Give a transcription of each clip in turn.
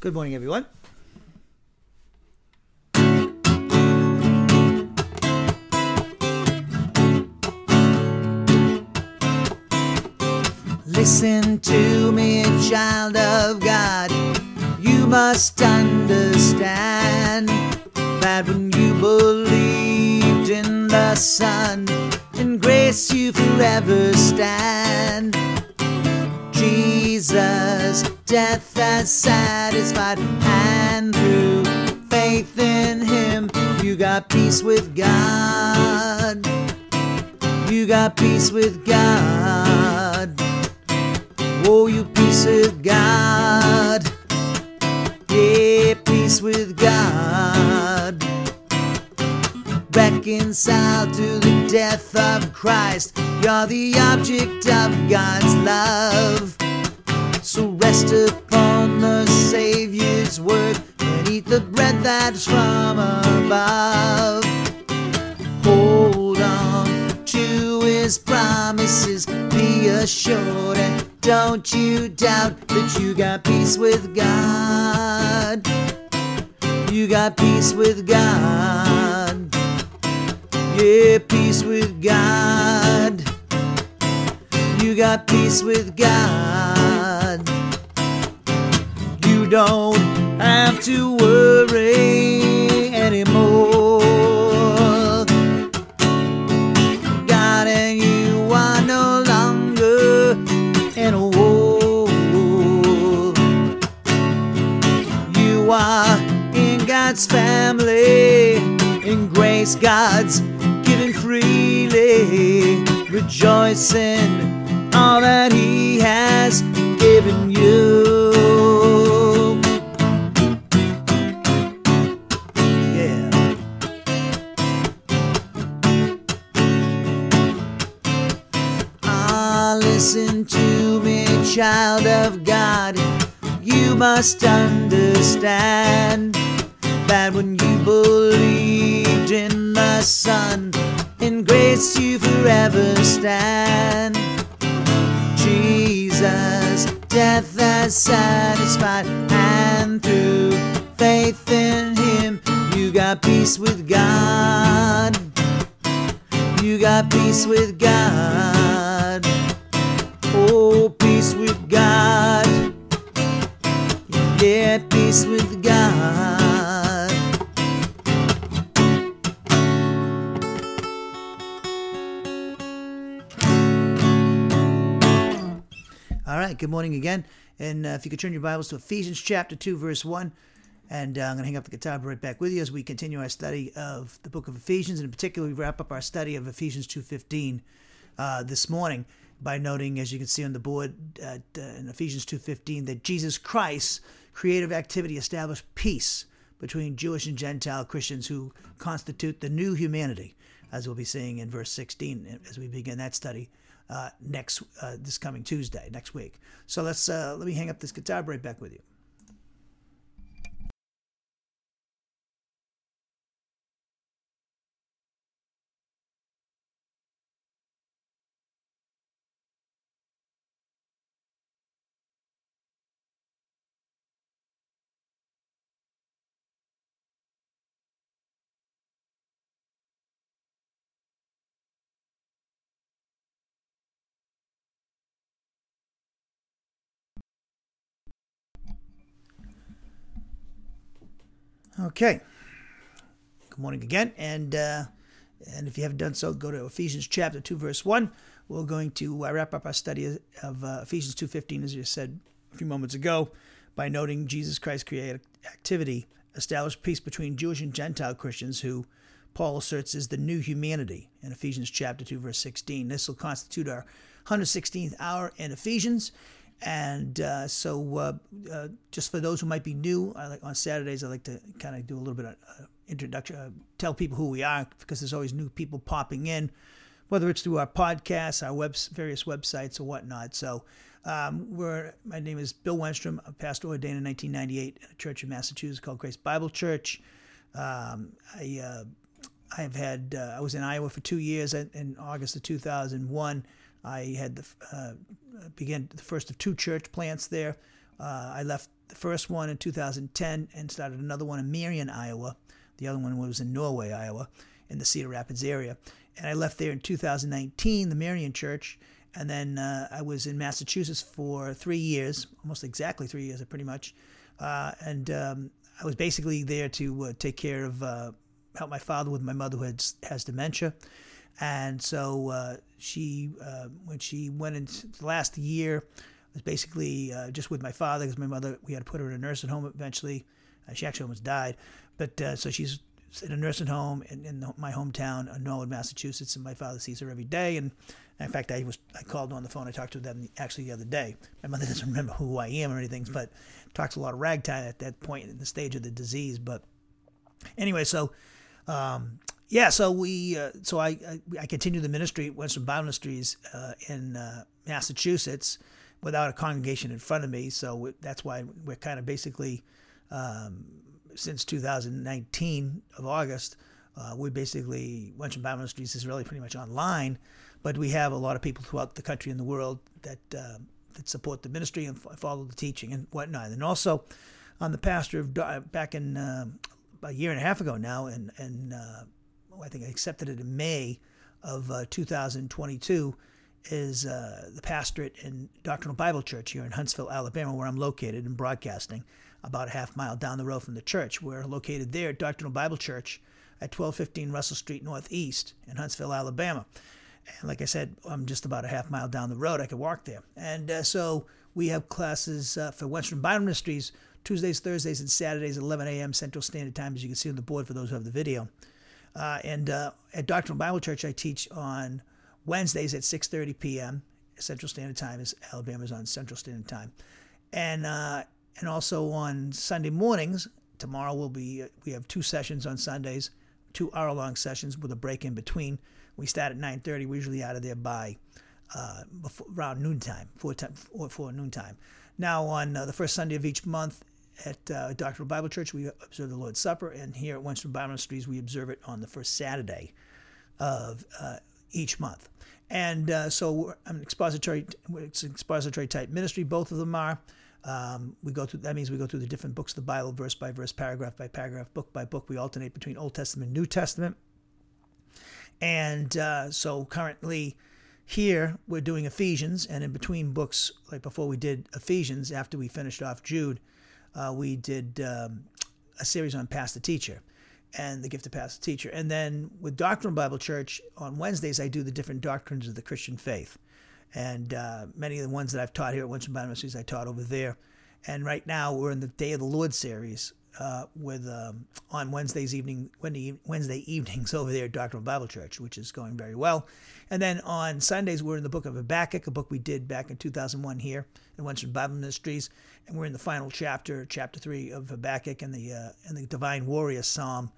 Good morning, everyone. Listen to me, child of God. You must understand that when you believed in the Son, in grace you forever stand. Jesus, death has satisfied, and through faith in Him, you got peace with God. You got peace with God. Oh, you peace with God. Yeah, peace with God. Reconciled to the death of Christ. You're the object of God's love. Rest upon the Savior's word and eat the bread that's from above. Hold on to his promises, be assured, and don't you doubt that you got peace with God. You got peace with God. Yeah, peace with God. You got peace with God. Don't have to worry anymore. God and you are no longer in a war. You are in God's family, in grace God's given freely. Rejoice in all that He has given you. Must understand that when you believed in the Son, in grace you forever stand. Jesus, death has satisfied, and through faith in Him, you got peace with God. You got peace with God. Oh, peace with God. Yeah, peace with God. All right, good morning again. And uh, if you could turn your Bibles to Ephesians chapter 2, verse 1. And uh, I'm going to hang up the guitar right back with you as we continue our study of the book of Ephesians. And in particular, we wrap up our study of Ephesians 2.15 uh, this morning by noting, as you can see on the board uh, in Ephesians 2.15, that Jesus Christ's creative activity established peace between Jewish and Gentile Christians who constitute the new humanity, as we'll be seeing in verse 16 as we begin that study uh, next uh, this coming Tuesday, next week. So let's uh, let me hang up this guitar. Right back with you. Okay. Good morning again, and uh, and if you haven't done so, go to Ephesians chapter two, verse one. We're going to uh, wrap up our study of uh, Ephesians two fifteen, as you said a few moments ago, by noting Jesus Christ's creative activity established peace between Jewish and Gentile Christians, who Paul asserts is the new humanity in Ephesians chapter two, verse sixteen. This will constitute our 116th hour in Ephesians. And uh, so, uh, uh, just for those who might be new, I like on Saturdays, I like to kind of do a little bit of uh, introduction, uh, tell people who we are because there's always new people popping in, whether it's through our podcasts, our web, various websites, or whatnot. So, um, we're my name is Bill Wenstrom. I'm pastor ordained in 1998 at a church in Massachusetts called Grace Bible Church. Um, I uh, I have had I was in Iowa for two years in August of 2001. I had the uh, began the first of two church plants there, Uh, I left the first one in 2010 and started another one in Marion, Iowa. The other one was in Norway, Iowa, in the Cedar Rapids area. And I left there in 2019, the Marion Church. And then uh, I was in Massachusetts for three years, almost exactly three years, pretty much. Uh, and um, I was basically there to uh, take care of, uh, help my father with my mother who has, has dementia. And so uh, she, uh, when she went in the last year, was basically uh, just with my father because my mother, we had to put her in a nursing home eventually. Uh, she actually almost died. But uh, so she's in a nursing home in, in my hometown, uh, Norwood, Massachusetts, and my father sees her every day. And in fact, I was I called on the phone. I talked to them actually the other day. My mother doesn't remember who I am or anything, but talks a lot of ragtime at that point in the stage of the disease. But anyway, so um, yeah, so we uh, so I, I, I continued the ministry at Wenstrom Bible Ministries uh, in uh, Massachusetts without a congregation in front of me. So that's why we're kind of basically um, since 2019 of August, uh, we basically went Wenstrom Bible Ministries is really pretty much online, but we have a lot of people throughout the country and the world that uh, that support the ministry and follow the teaching and whatnot. And also, I'm the pastor of back in uh, a year and a half ago now, and uh, I think I accepted it in May of uh, 2022 is uh, the pastorate in Doctrinal Bible Church here in Huntsville, Alabama, where I'm located and broadcasting about a half mile down the road from the church. We're located there at Doctrinal Bible Church at 1215 Russell Street Northeast in Huntsville, Alabama. And like I said, I'm just about a half mile down the road. I could walk there. And uh, so we have classes uh, for Western Bible Ministries Tuesdays, Thursdays, and Saturdays at 11 a.m. Central Standard Time, as you can see on the board for those who have the video. Uh, and uh, at Doctrinal Bible Church, I teach on Wednesdays at 6:30 p.m. Central Standard Time, Is Alabama's on Central Standard Time, and uh, and also on Sunday mornings. Tomorrow will be we have two sessions on Sundays, two hour-long sessions with a break in between. We start at 9:30. We're usually out of there by uh, before, around noontime, four, time, four, four noontime. Now on uh, the first Sunday of each month at uh, Doctrinal Bible Church, we observe the Lord's Supper, and here at Western Bible Ministries, we observe it on the first Saturday of uh, each month. And uh, so I'm an expository, it's an expository type ministry. Both of them are. Um, we go through. That means we go through the different books of the Bible, verse by verse, paragraph by paragraph, book by book. We alternate between Old Testament and New Testament. And uh, so currently, here we're doing Ephesians, and in between books, like before we did Ephesians, after we finished off Jude, uh, we did um, a series on Pastor Teacher and the gift of pastor teacher. And then with Doctrinal Bible Church on Wednesdays, I do the different doctrines of the Christian faith. And uh, many of the ones that I've taught here at Wenstrom Bible Ministries, I taught over there. And right now, we're in the Day of the Lord series uh, with um, on Wednesdays evening, Wednesday evenings over there at Doctrinal Bible Church, which is going very well. And then on Sundays, we're in the book of Habakkuk, a book we did back in 2001 here in Wenstrom Bible Ministries, and we're in the final chapter, chapter three of Habakkuk, and the uh, and the Divine Warrior Psalm.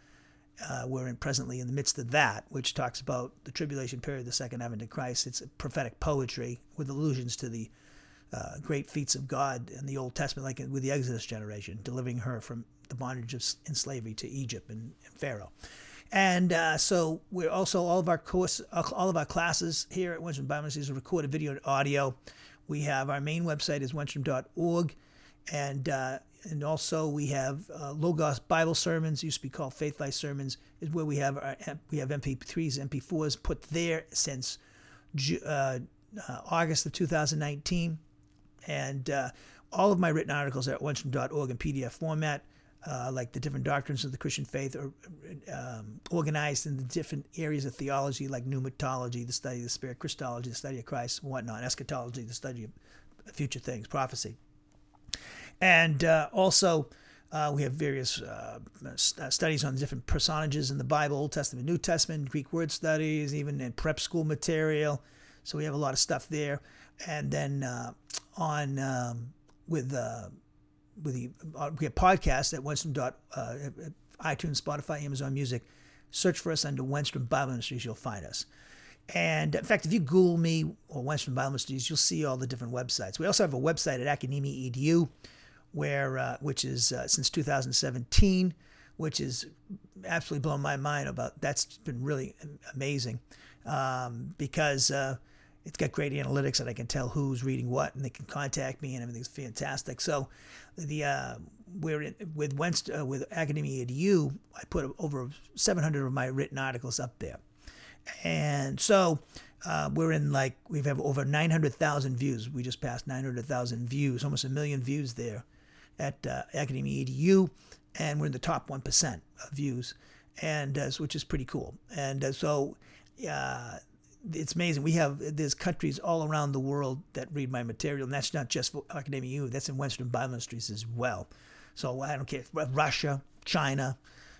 Uh, we're in presently in the midst of that, which talks about the tribulation period, the second advent of Christ. It's prophetic poetry with allusions to the uh, great feats of God in the Old Testament, like with the Exodus generation, delivering her from the bondage of in slavery to Egypt and, and Pharaoh. And uh, so we're also all of our course, all of our classes here at Wenstrom Bible Ministries are recorded video and audio. We have our main website is wenstrom.org, and uh, and also we have uh, Logos Bible sermons, used to be called Faith Life sermons, is where we have our we have MP3s, MP4s put there since uh, uh, August of 2019, and uh, all of my written articles are at wenstrom.org in PDF format uh, like the different doctrines of the Christian faith are um, organized in the different areas of theology, like pneumatology, the study of the Spirit, Christology, the study of Christ, whatnot, eschatology, the study of future things, prophecy. And uh, also, uh, we have various uh, uh, studies on different personages in the Bible, Old Testament, New Testament, Greek word studies, even in prep school material. So we have a lot of stuff there. And then uh, on um, with with the uh, we have at Wenstrom dot uh, iTunes, Spotify, Amazon Music. Search for us under Wenstrom Bible Ministries, you'll find us. And in fact, if you Google me or Wenstrom Bible Ministries, you'll see all the different websites. We also have a website at Academia Edu, where uh, which is uh, since 2017, which is absolutely blown my mind about. That's been really amazing um, because uh, it's got great analytics, that I can tell who's reading what, and they can contact me, and everything's fantastic. So, the uh, we're in, with West, uh, with Academia EDU, I put over 700 of my written articles up there, and so uh, we're in like we have over 900,000 views. We just passed 900,000 views, almost a million views there at uh, Academia EDU, and we're in the top one percent of views, and uh, which is pretty cool. And uh, so, uh, it's amazing. We have there's countries all around the world that read my material, and that's not just for Academia U. That's in Wenstrom Bible Ministries as well. So I don't care Russia, China,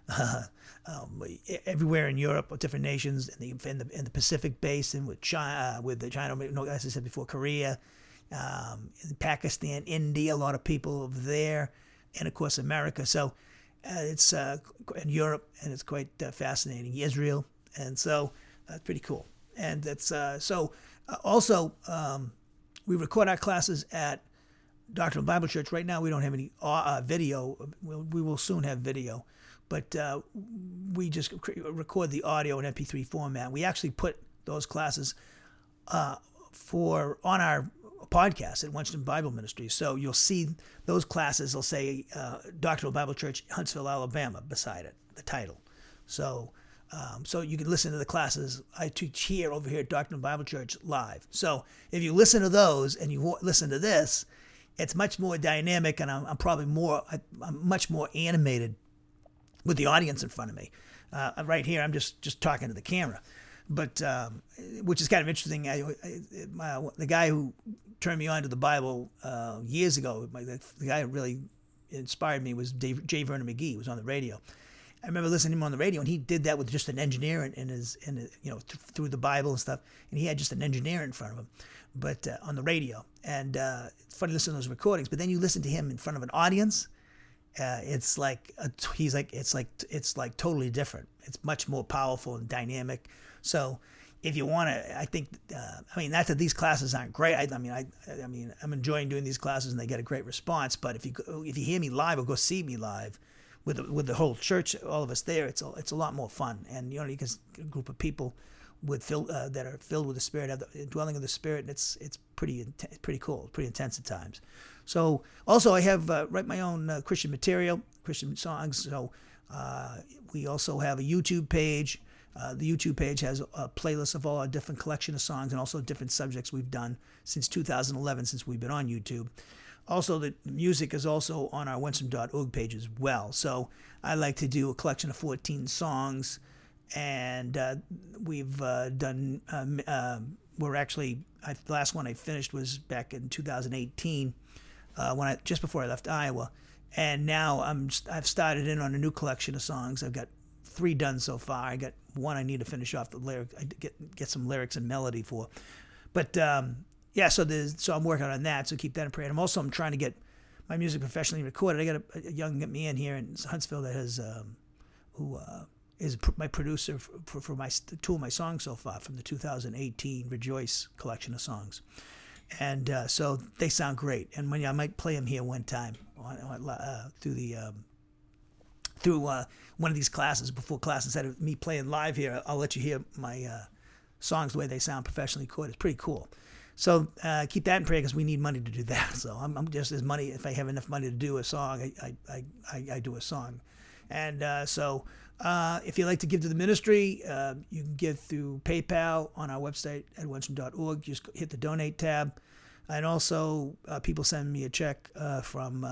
uh, um, everywhere in Europe, different nations, in the in the, in the Pacific Basin with China, uh, with the China, No, as I said before, Korea, um, Pakistan, India, a lot of people over there, and of course America. So uh, it's uh, in Europe, and it's quite uh, fascinating. Israel, and so that's pretty cool. And that's uh, so also um, we record our classes at Doctrinal Bible Church. Right now, we don't have any uh, video. We'll, we will soon have video, but uh, we just record the audio in MP3 format. We actually put those classes uh, for on our podcast at Wenstrom Bible Ministry. So you'll see those classes. They'll say uh, Doctrinal Bible Church, Huntsville, Alabama, beside it, the title. So. Um, so you can listen to the classes I teach here over here at Doctrinal Bible Church live. So if you listen to those and you listen to this, it's much more dynamic, and I'm, I'm probably more, I'm much more animated with the audience in front of me. Uh, right here, I'm just just talking to the camera, but um, which is kind of interesting. I, I, my, the guy who turned me on to the Bible uh, years ago, my, the, the, guy who really inspired me was Dave, J. Vernon McGee. Was on the radio. I remember listening to him on the radio, and he did that with just an engineer in, in his, in his, you know, th- through the Bible and stuff. And he had just an engineer in front of him but uh, on the radio. And uh, it's funny listening to those recordings. But then you listen to him in front of an audience. Uh, it's like he's like it's like it's like totally different. It's much more powerful and dynamic. So if you want to, I think uh, I mean not that these classes aren't great. I, I, mean I I mean I'm enjoying doing these classes and they get a great response. But if you if you hear me live or go see me live, with the, with the whole church, all of us there, it's a, it's a lot more fun. And you know, you can a group of people with fill, uh, that are filled with the Spirit, have the dwelling of the Spirit, and it's it's pretty pretty cool, pretty intense at times. So also I have uh, write my own uh, Christian material, Christian songs. So uh, we also have a YouTube page. Uh, the YouTube page has a playlist of all our different collection of songs and also different subjects we've done since 2011, since we've been on YouTube. Also, the music is also on our wenstrom.org page as well. So I like to do a collection of 14 songs and uh, we've uh, done. Um, uh, we're actually I, the last one I finished was back in 2018 uh, when I just before I left Iowa, and now I'm I've started in on a new collection of songs. I've got three done so far. I got one I need to finish off the lyric. I get get some lyrics and melody for, but um, yeah. So there's so I'm working on that. So keep that in prayer. And I'm also I'm trying to get my music professionally recorded. I got a, a young man here in Huntsville that has um, who uh, is my producer for, for, my two of my songs so far from the 2018 Rejoice collection of songs, and uh, so they sound great. And when I might play them here one time on, uh, through the um, through uh, one of these classes before class instead of me playing live here, I'll let you hear my uh, songs the way they sound professionally recorded. It's pretty cool. So uh, keep that in prayer because we need money to do that. So I'm, I'm, just as money. If I have enough money to do a song, I I, I, I do a song, and uh, so uh, if you'd like to give to the ministry, uh, you can give through PayPal on our website at wenstrom.org. Just hit the donate tab. And also, uh, people send me a check uh, from,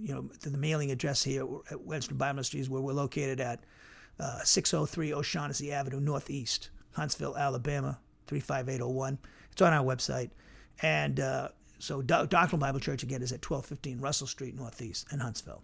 you know, to the mailing address here at Wenstrom Bible Ministries, where we're located at uh, 603 O'Shaughnessy Avenue Northeast, Huntsville, Alabama, 35801. It's on our website. And uh, so, Do- Doctrinal Bible Church, again, is at 1215 Russell Street, Northeast in Huntsville.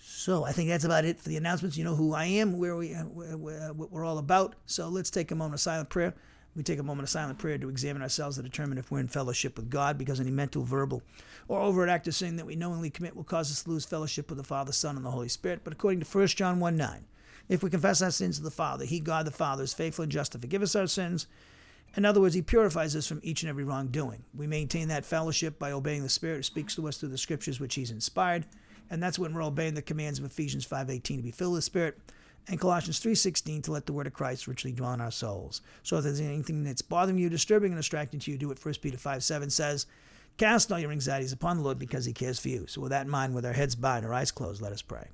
So I think that's about it for the announcements. You know who I am, where we, uh, uh, what we're all about. So let's take a moment of silent prayer. We take a moment of silent prayer to examine ourselves to determine if we're in fellowship with God, because any mental, verbal, or overt act of sin that we knowingly commit will cause us to lose fellowship with the Father, Son, and the Holy Spirit. But according to 1 John 1 9, if we confess our sins to the Father, He, God the Father, is faithful and just to forgive us our sins. In other words, He purifies us from each and every wrongdoing. We maintain that fellowship by obeying the Spirit who speaks to us through the Scriptures which He's inspired and that's when we're obeying the commands of Ephesians 5:18 to be filled with the Spirit and Colossians 3.16 to let the word of Christ richly dwell in our souls. So if there's anything that's bothering you, disturbing, and distracting to you, do what 1 Peter 5 7 says. Cast all your anxieties upon the Lord because he cares for you. So with that in mind, with our heads bowed and our eyes closed, let us pray.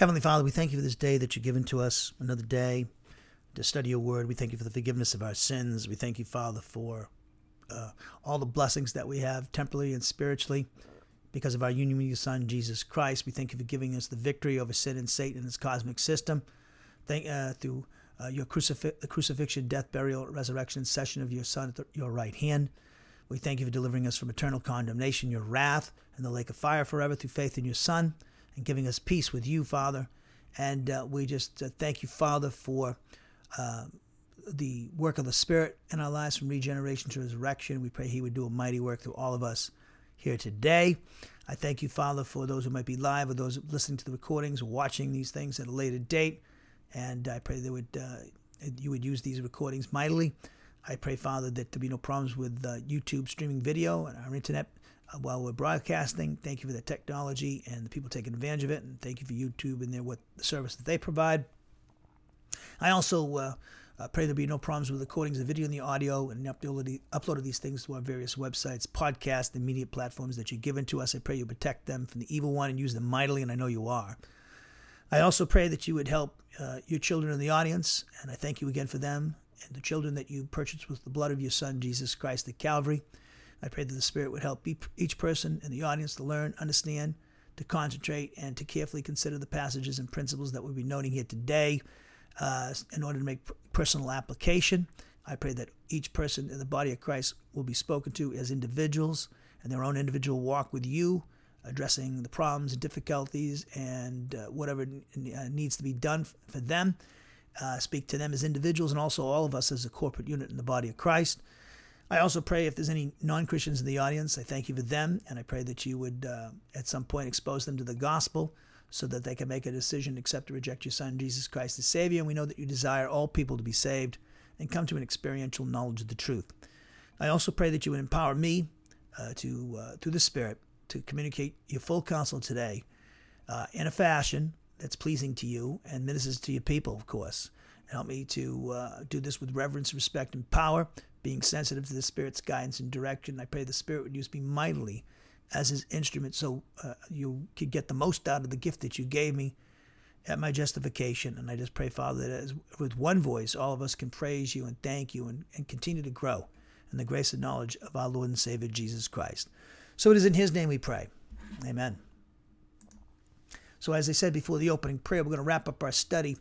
Heavenly Father, we thank you for this day that you've given to us, another day to study your word. We thank you for the forgiveness of our sins. We thank you, Father, for uh, all the blessings that we have temporally and spiritually because of our union with your Son, Jesus Christ. We thank you for giving us the victory over sin and Satan and his cosmic system. Thank uh, through uh, your crucif- the crucifixion, death, burial, resurrection, and session of your Son at your right hand. We thank you for delivering us from eternal condemnation, your wrath, and the lake of fire forever through faith in your Son and giving us peace with you, Father. And uh, we just uh, thank you, Father, for uh, the work of the Spirit in our lives from regeneration to resurrection. We pray He would do a mighty work through all of us here today. I thank you, Father, for those who might be live or those listening to the recordings, watching these things at a later date. And I pray they would uh, you would use these recordings mightily. I pray, Father, that there be no problems with uh, YouTube streaming video and our internet while we're broadcasting. Thank you for the technology and the people taking advantage of it, and thank you for YouTube and their what the service that they provide. I also uh, uh, pray there be no problems with the recordings the video and the audio and upload upload of these things to our various websites, podcasts, and media platforms that you've given to us. I pray you protect them from the evil one and use them mightily, and I know you are. I also pray that you would help uh, your children in the audience, and I thank you again for them and the children that you purchased with the blood of your Son, Jesus Christ at Calvary. I pray that the Spirit would help each person in the audience to learn, understand, to concentrate, and to carefully consider the passages and principles that we'll be noting here today uh, in order to make personal application. I pray that each person in the body of Christ will be spoken to as individuals and their own individual walk with you, addressing the problems and difficulties and uh, whatever uh, needs to be done for them. Uh, speak to them as individuals and also all of us as a corporate unit in the body of Christ. I also pray if there's any non Christians in the audience, I thank you for them, and I pray that you would uh, at some point expose them to the gospel so that they can make a decision, accept or reject your Son, Jesus Christ as Savior. And we know that you desire all people to be saved and come to an experiential knowledge of the truth. I also pray that you would empower me uh, to, uh, through the Spirit, to communicate your full counsel today uh, in a fashion that's pleasing to you and ministers to your people, of course. Help me to uh, do this with reverence, respect, and power being sensitive to the Spirit's guidance and direction. I pray the Spirit would use me mightily as His instrument so uh, you could get the most out of the gift that you gave me at my justification. And I just pray, Father, that as, with one voice, all of us can praise you and thank you and, and continue to grow in the grace and knowledge of our Lord and Savior Jesus Christ. So it is in His name we pray. Amen. So as I said before the opening prayer, we're going to wrap up our study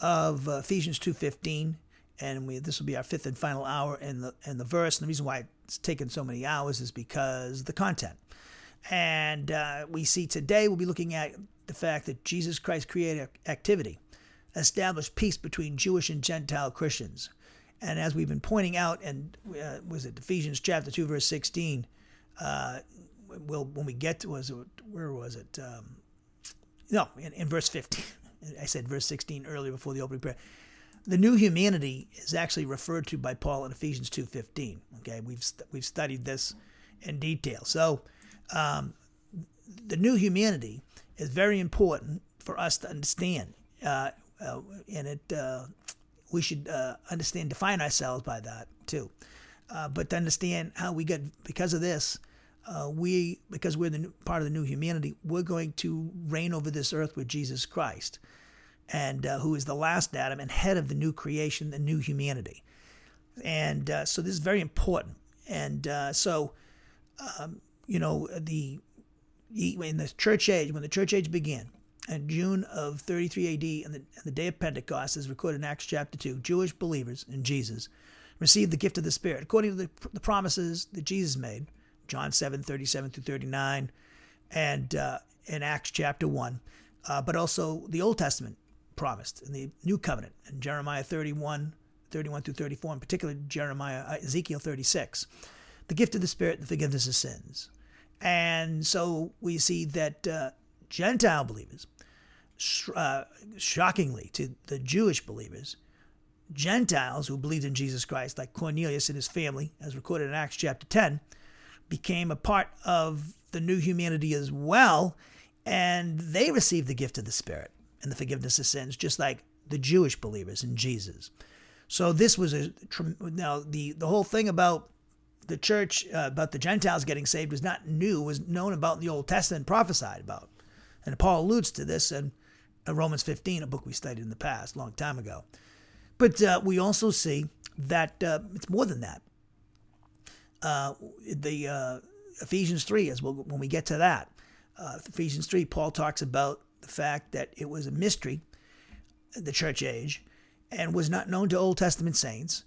of uh, Ephesians 2.15 and we, this will be our fifth and final hour in the in the verse. And the reason why it's taken so many hours is because the content. And uh, we see today we'll be looking at the fact that Jesus Christ created activity, established peace between Jewish and Gentile Christians. And as we've been pointing out, and uh, was it Ephesians chapter two verse sixteen? Uh, will when we get to was it where was it? Um, no, in, in verse fifteen. I said verse sixteen earlier before the opening prayer the new humanity is actually referred to by Paul in Ephesians 2:15. Okay, we've we've studied this in detail. So, um, the new humanity is very important for us to understand, uh, uh, and it uh, we should uh, understand define ourselves by that too. Uh, but to understand how we get because of this, uh, we because we're the new, part of the new humanity, we're going to reign over this earth with Jesus Christ. And uh, who is the last Adam and head of the new creation, the new humanity. And uh, so this is very important. And uh, so, um, you know, the in the church age, when the church age began, in June of 33 AD, and the, the day of Pentecost, is recorded in Acts chapter 2, Jewish believers in Jesus received the gift of the Spirit according to the, the promises that Jesus made, John 7 37 through 39, and uh, in Acts chapter 1, uh, but also the Old Testament promised in the New Covenant in Jeremiah 31, 31 through 34, in particular Jeremiah, uh, Ezekiel 36, the gift of the Spirit, the forgiveness of sins. And so we see that uh, Gentile believers, uh, shockingly to the Jewish believers, Gentiles who believed in Jesus Christ, like Cornelius and his family, as recorded in Acts chapter 10, became a part of the new humanity as well, and they received the gift of the Spirit and the forgiveness of sins, just like the Jewish believers in Jesus. So this was a now the the whole thing about the church uh, about the Gentiles getting saved was not new; was known about in the Old Testament, prophesied about, and Paul alludes to this in, in Romans 15, a book we studied in the past, a long time ago. But uh, we also see that uh, it's more than that. Uh, the uh, Ephesians 3, as we'll, when we get to that, uh, Ephesians 3, Paul talks about the fact that it was a mystery, the church age, and was not known to Old Testament saints.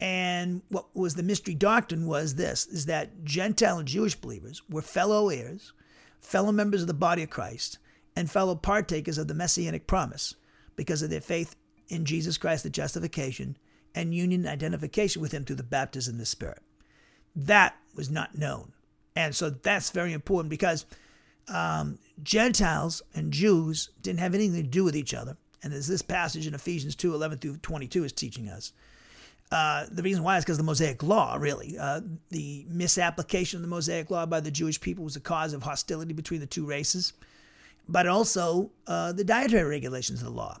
And what was the mystery doctrine was this is that Gentile and Jewish believers were fellow heirs, fellow members of the body of Christ, and fellow partakers of the messianic promise because of their faith in Jesus Christ, the justification, and union and identification with him through the baptism of the Spirit. That was not known. And so that's very important because um, Gentiles and Jews didn't have anything to do with each other. And as this passage in Ephesians 2 11 through 22 is teaching us, uh, the reason why is because the Mosaic Law, really. Uh, the misapplication of the Mosaic Law by the Jewish people was a cause of hostility between the two races, but also uh, the dietary regulations of the law,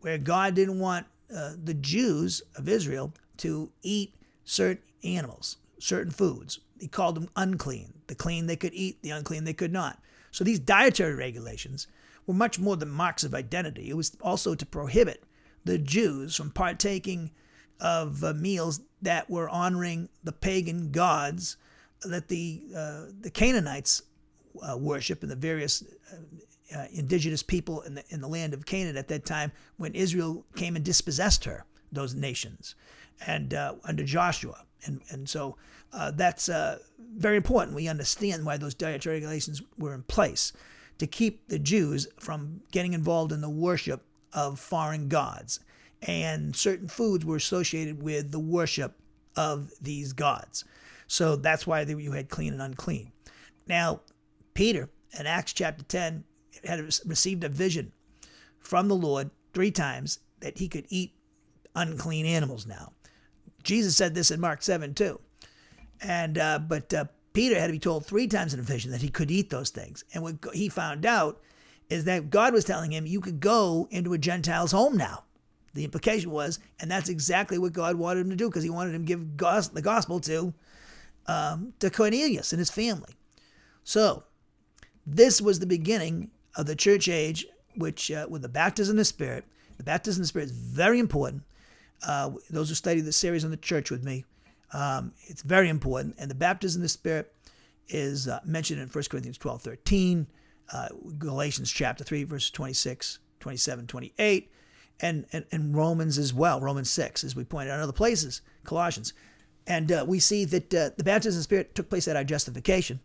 where God didn't want uh, the Jews of Israel to eat certain animals, certain foods. He called them unclean. The clean they could eat, the unclean they could not. So these dietary regulations were much more than marks of identity. It was also to prohibit the Jews from partaking of uh, meals that were honoring the pagan gods that the uh, the Canaanites uh, worship and the various uh, uh, indigenous people in the in the land of Canaan at that time when Israel came and dispossessed her those nations and uh, under Joshua and and so Uh, that's uh, very important. We understand why those dietary regulations were in place to keep the Jews from getting involved in the worship of foreign gods. And certain foods were associated with the worship of these gods. So that's why you had clean and unclean. Now, Peter in Acts chapter 10 had received a vision from the Lord three times that he could eat unclean animals now. Jesus said this in Mark 7 too. And uh, but uh, Peter had to be told three times in a vision that he could eat those things. And what he found out is that God was telling him, "You could go into a Gentile's home now." The implication was, and that's exactly what God wanted him to do because He wanted him to give the gospel to um, to Cornelius and his family. So, this was the beginning of the church age, which uh, with the baptism of the Spirit. The baptism of the Spirit is very important. Uh, those who study the series on the church with me um, it's very important. And the baptism of the Spirit is uh, mentioned in 1 Corinthians 12 13, uh, Galatians chapter 3, verses 26, 27, 28, and, and, and Romans as well, Romans 6, as we pointed out in other places, Colossians. And uh, we see that uh, the baptism of the Spirit took place at our justification.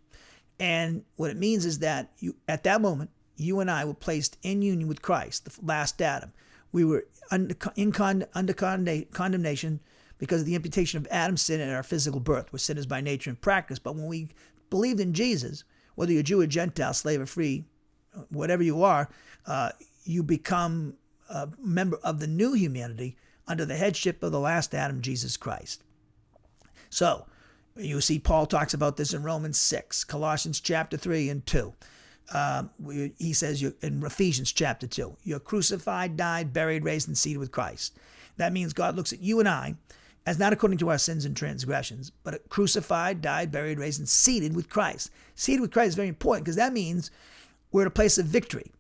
And what it means is that you, at that moment, you and I were placed in union with Christ, the last Adam. We were under, in con, under condemnation because of the imputation of Adam's sin in our physical birth. We're sinners by nature and practice. But when we believed in Jesus, whether you're Jew or Gentile, slave or free, whatever you are, uh, you become a member of the new humanity under the headship of the last Adam, Jesus Christ. So, you see, Paul talks about this in Romans 6, Colossians chapter 3 and 2. Um, he says in Ephesians chapter 2, you're crucified, died, buried, raised, and seated with Christ. That means God looks at you and I as not according to our sins and transgressions, but crucified, died, buried, raised, and seated with Christ. Seated with Christ is very important because that means we're at a place of victory.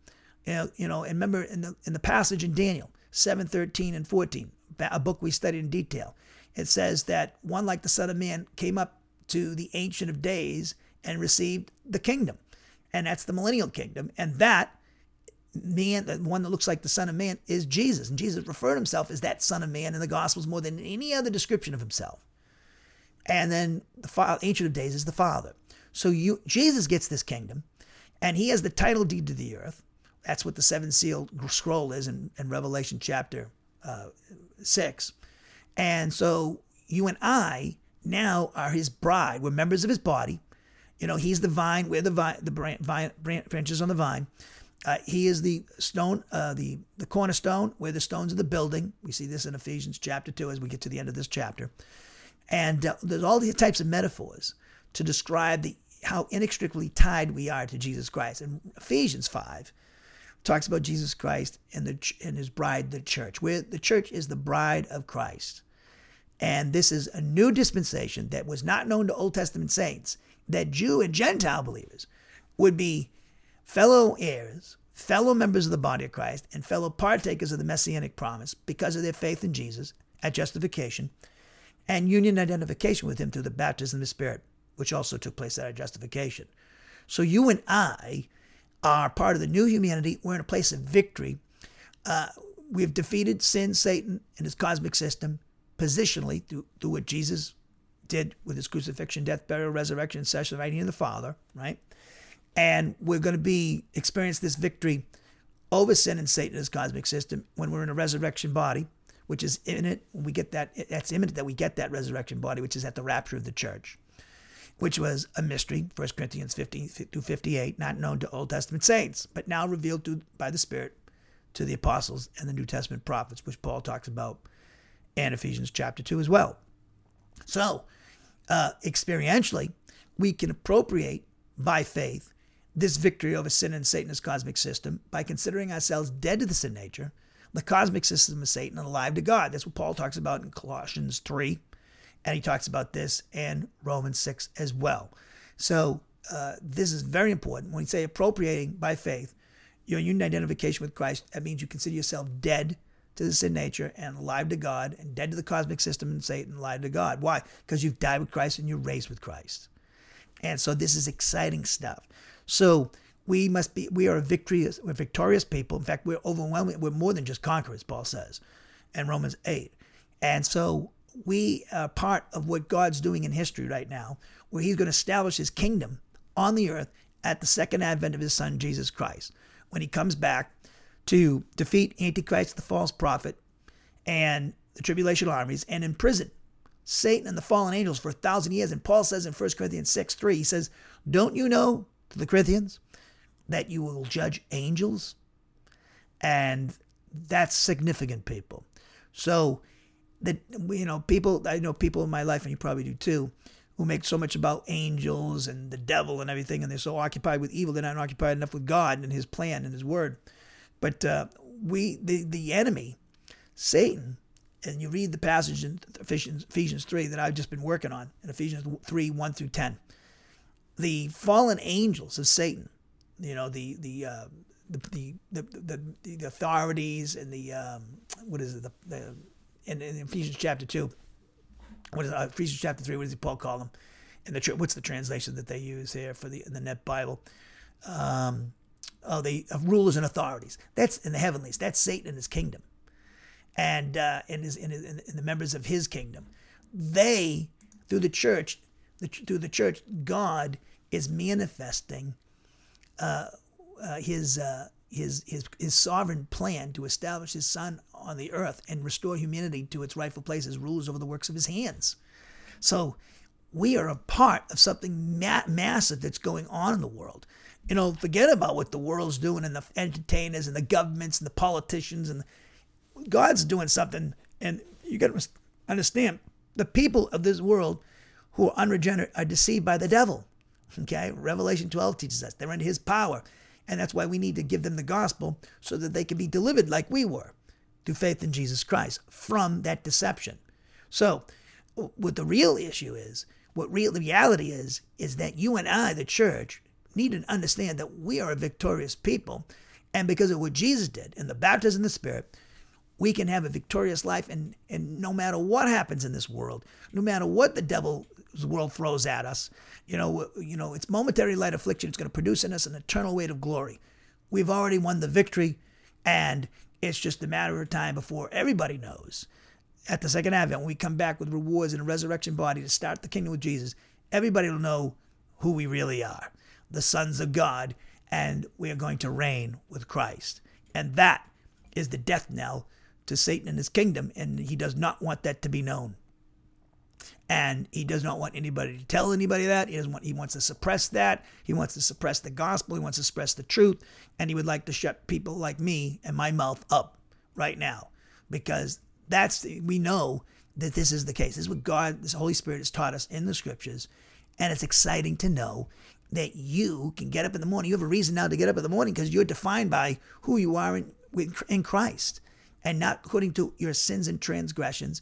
You know, you know, and remember in the in the passage in Daniel 7, 13 and 14, a book we studied in detail, it says that one like the Son of Man came up to the Ancient of Days and received the kingdom. And that's the millennial kingdom. And that man, the one that looks like the Son of Man, is Jesus. And Jesus referred himself as that Son of Man in the Gospels more than any other description of himself. And then the Father, Ancient of Days is the Father. So you, Jesus gets this kingdom, and he has the title deed to the earth. That's what the seven sealed scroll is in, in Revelation chapter uh, 6. And so you and I now are his bride. We're members of his body. You know, he's the vine. We're the vine, the vine, branches on the vine. Uh, he is the stone, uh, the the cornerstone. We're the stones of the building. We see this in Ephesians chapter two as we get to the end of this chapter. And uh, there's all these types of metaphors to describe the how inextricably tied we are to Jesus Christ. And Ephesians five talks about Jesus Christ and the and his bride, the church. Where the church is the bride of Christ. And this is a new dispensation that was not known to Old Testament saints, that Jew and Gentile believers would be fellow heirs, fellow members of the body of Christ, and fellow partakers of the messianic promise because of their faith in Jesus at justification and union identification with him through the baptism of the Spirit, which also took place at our justification. So you and I are part of the new humanity. We're in a place of victory. Uh, we've defeated sin, Satan, and his cosmic system positionally through, through what Jesus did with his crucifixion, death, burial, resurrection, session of in the Father, right? And we're going to be experience this victory over sin and Satan and his cosmic system when we're in a resurrection body, which is imminent. When we get that, that's imminent that we get that resurrection body, which is at the rapture of the church, which was a mystery, 1 Corinthians 15 through 58, not known to Old Testament saints, but now revealed to, by the Spirit to the apostles and the New Testament prophets, which Paul talks about and Ephesians chapter 2 as well. So, uh, experientially, we can appropriate by faith this victory over sin and Satan's cosmic system by considering ourselves dead to the sin nature, the cosmic system of Satan, and alive to God. That's what Paul talks about in Colossians 3, and he talks about this in Romans 6 as well. So, uh, this is very important. When you say appropriating by faith, your union identification with Christ, that means you consider yourself dead to the sin nature and alive to God and dead to the cosmic system and Satan, alive to God. Why? Because you've died with Christ and you're raised with Christ. And so this is exciting stuff. So we must be, we are victorious, we're victorious people. In fact, we're overwhelming, we're more than just conquerors, Paul says in Romans 8. And so we are part of what God's doing in history right now, where he's going to establish his kingdom on the earth at the second advent of his son, Jesus Christ. When he comes back to defeat Antichrist, the false prophet, and the tribulation armies, and imprison Satan and the fallen angels for a thousand years. And Paul says in 1 Corinthians 6 3, he says, Don't you know, to the Corinthians, that you will judge angels? And that's significant, people. So, that you know, people, I know people in my life, and you probably do too, who make so much about angels and the devil and everything, and they're so occupied with evil, they're not occupied enough with God and His plan and His Word. But uh, we, the, the enemy, Satan, and you read the passage in Ephesians, Ephesians 3 that I've just been working on, in Ephesians 3 1 through 10. The fallen angels of Satan, you know, the, the, uh, the, the, the, the, the, authorities and the, um, what is it, the, the in, in Ephesians chapter 2, what is it, uh, Ephesians chapter 3, what does Paul call them? And the, what's the translation that they use here for the, in the Net Bible? Um, oh, the of rulers and authorities. That's in the heavenlies. That's Satan and his kingdom, and uh, in, his, in the members of his kingdom. They, through the church, the, through the church, God is manifesting uh, uh, his, uh, his his his sovereign plan to establish his Son on the earth and restore humanity to its rightful place as rulers over the works of his hands. So we are a part of something ma- massive that's going on in the world you know, forget about what the world's doing and the entertainers and the governments and the politicians and God's doing something. And you got to understand the people of this world who are unregenerate are deceived by the devil. Okay, Revelation 12 teaches us they're in his power. And that's why we need to give them the gospel so that they can be delivered like we were through faith in Jesus Christ from that deception. So, what the real issue is, what real reality is, is that you and I, the church, need to understand that we are a victorious people And because of what Jesus did and the baptism in the Spirit, we can have a victorious life. And, and no matter what happens in this world, no matter what the devil's world throws at us, you know, you know, it's momentary light affliction. It's going to produce in us an eternal weight of glory. We've already won the victory, and it's just a matter of time before everybody knows. At the second advent, when we come back with rewards and a resurrection body to start the kingdom with Jesus, everybody will know who we really are the sons of God, and we are going to reign with Christ. And that is the death knell to Satan and his kingdom, and he does not want that to be known. And he does not want anybody to tell anybody that. He doesn't want he wants to suppress that. He wants to suppress the gospel. He wants to suppress the truth. And he would like to shut people like me and my mouth up right now. Because that's we know that this is the case. This is what God, this Holy Spirit has taught us in the scriptures. And it's exciting to know that you can get up in the morning. You have a reason now to get up in the morning because you're defined by who you are in, in Christ and not according to your sins and transgressions.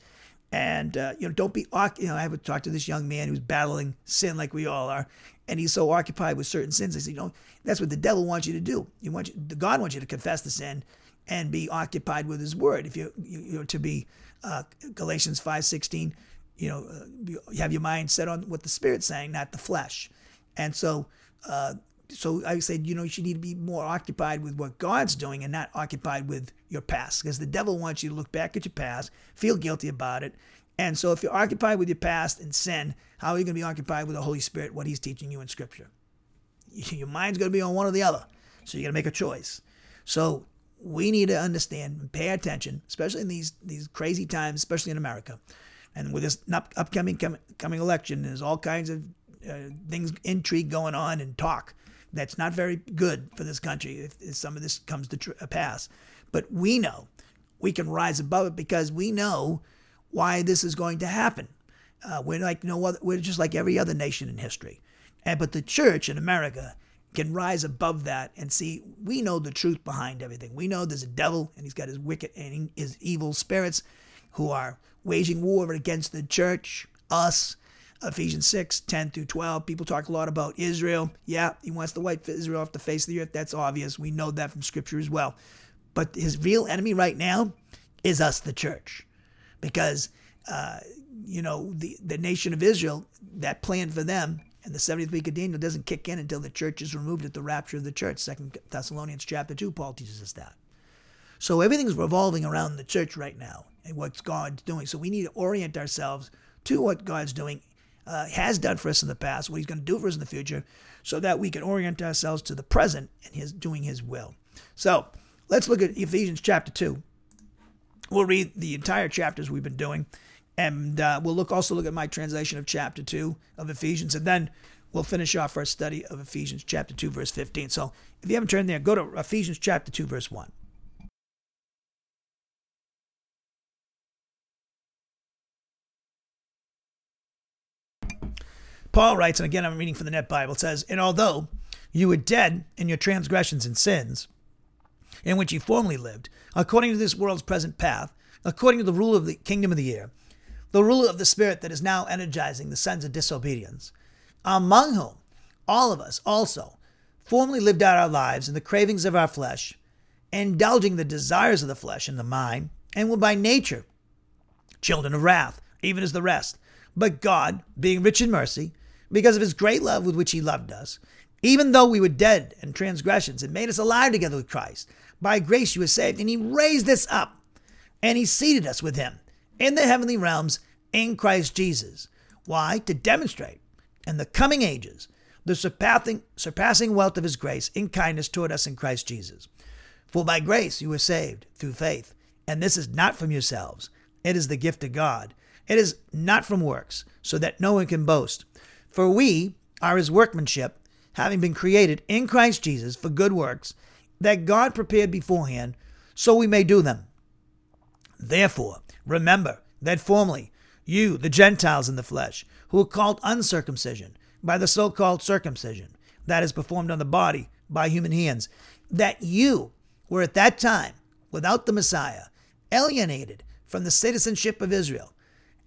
And uh, you know, don't be you know. I have talk to this young man who's battling sin like we all are, and he's so occupied with certain sins. I said, you know, that's what the devil wants you to do. He wants you, God wants you to confess the sin and be occupied with His Word. If you you know to be uh, Galatians five sixteen, you know, uh, you have your mind set on what the Spirit's saying, not the flesh. And so uh, so I said, you know, you should need to be more occupied with what God's doing and not occupied with your past because the devil wants you to look back at your past, feel guilty about it. And so if you're occupied with your past and sin, how are you going to be occupied with the Holy Spirit, what he's teaching you in Scripture? Your mind's going to be on one or the other. So you got to make a choice. So we need to understand and pay attention, especially in these, these crazy times, especially in America. And with this upcoming coming election, there's all kinds of uh, things, intrigue going on and talk that's not very good for this country if, if some of this comes to tr- uh, pass. But we know we can rise above it because we know why this is going to happen. Uh, we're like no other, we're just like every other nation in history. And but the church in America can rise above that and see we know the truth behind everything. We know there's a devil and he's got his wicked and his evil spirits who are waging war against the church, us, Ephesians 6, 10 through 12. People talk a lot about Israel. Yeah, he wants to wipe Israel off the face of the earth. That's obvious. We know that from Scripture as well. But his real enemy right now is us, the church. Because, uh, you know, the, the nation of Israel, that plan for them and the 70th week of Daniel doesn't kick in until the church is removed at the rapture of the church. Second Thessalonians chapter 2, Paul teaches us that. So everything's revolving around the church right now and what God's doing. So we need to orient ourselves to what God's doing uh, has done for us in the past, what he's going to do for us in the future, so that we can orient ourselves to the present and his doing his will. So let's look at Ephesians chapter 2. We'll read the entire chapters we've been doing, and uh, we'll look also look at my translation of chapter 2 of Ephesians, and then we'll finish off our study of Ephesians chapter 2, verse 15. So if you haven't turned there, go to Ephesians chapter 2, verse 1. Paul writes, and again I'm reading from the Net Bible, says, And although you were dead in your transgressions and sins, in which you formerly lived, according to this world's present path, according to the rule of the kingdom of the air, the rule of the spirit that is now energizing the sons of disobedience, among whom all of us also formerly lived out our lives in the cravings of our flesh, indulging the desires of the flesh and the mind, and were by nature children of wrath, even as the rest. But God, being rich in mercy, because of his great love with which he loved us, even though we were dead in transgressions, and made us alive together with Christ. By grace you were saved, and he raised us up, and he seated us with him in the heavenly realms in Christ Jesus. Why? To demonstrate in the coming ages the surpassing, surpassing wealth of his grace in kindness toward us in Christ Jesus. For by grace you were saved through faith, and this is not from yourselves, it is the gift of God. It is not from works, so that no one can boast. For we are his workmanship, having been created in Christ Jesus for good works, that God prepared beforehand, so we may do them. Therefore, remember that formerly you, the Gentiles in the flesh, who were called uncircumcision by the so called circumcision that is performed on the body by human hands, that you were at that time, without the Messiah, alienated from the citizenship of Israel,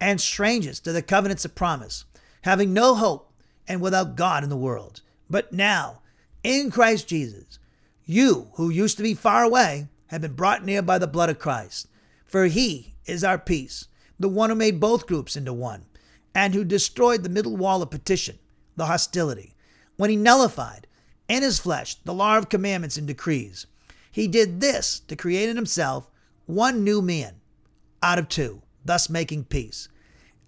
and strangers to the covenants of promise having no hope and without God in the world. But now, in Christ Jesus, You, who used to be far away, have been brought near by the blood of Christ. For he is our peace, the one who made both groups into one, and who destroyed the middle wall of petition, the hostility, when he nullified in his flesh the law of commandments and decrees. He did this to create in himself one new man out of two, thus making peace,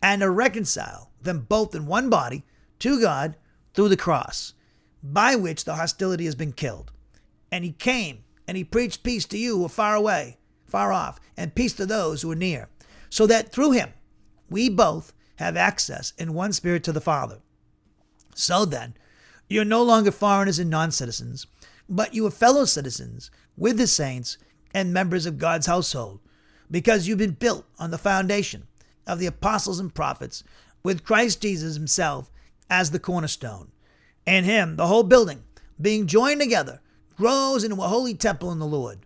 and to reconcile them both in one body to God through the cross, by which the hostility has been killed. And he came and he preached peace to you who are far away, far off, and peace to those who are near, so that through him we both have access in one spirit to the Father. So then, you're no longer foreigners and non citizens, but you are fellow citizens with the saints and members of God's household, because you've been built on the foundation of the apostles and prophets, with Christ Jesus himself as the cornerstone. And him, the whole building, being joined together, grows into a holy temple in the Lord,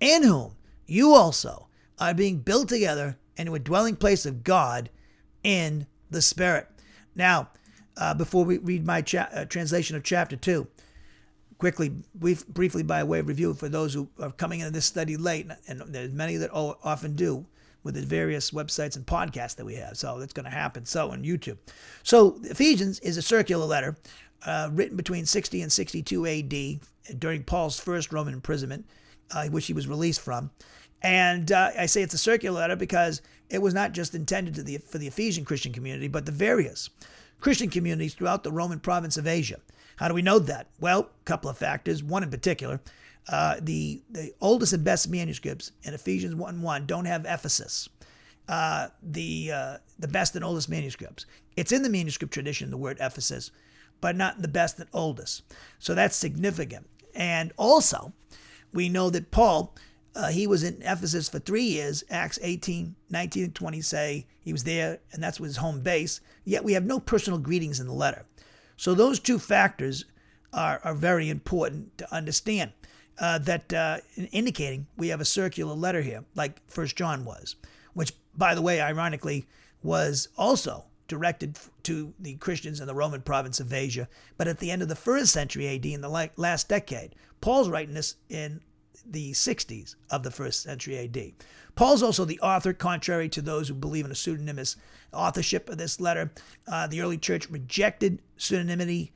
in whom you also are being built together into a dwelling place of God in the Spirit. Now, uh, before we read my cha- uh, translation of chapter 2, quickly, brief, briefly by way of review for those who are coming into this study late, and there's many that often do with the various websites and podcasts that we have. So that's going to happen. So on YouTube. So Ephesians is a circular letter uh, written between 60 and 62 AD during Paul's first Roman imprisonment, uh, which he was released from. And uh, I say it's a circular letter because it was not just intended the, for the Ephesian Christian community, but the various Christian communities throughout the Roman province of Asia. How do we know that? Well, a couple of factors. One in particular, uh, the the oldest and best manuscripts in Ephesians 1 1 don't have Ephesus. Uh, the uh, the best and oldest manuscripts. It's in the manuscript tradition, the word Ephesus, but not in the best and oldest. So that's significant. And also, we know that Paul, uh, he was in Ephesus for three years. Acts 18, 19, and 20 say he was there, and that's his home base. Yet we have no personal greetings in the letter. So those two factors are, are very important to understand. Uh, that uh, indicating we have a circular letter here, like First John was, which, by the way, ironically, was also directed to the Christians in the Roman province of Asia. But at the end of the first century AD, in the last decade, Paul's writing this in the 60s of the first century AD. Paul's also the author, contrary to those who believe in a pseudonymous authorship of this letter. Uh, the early church rejected pseudonymity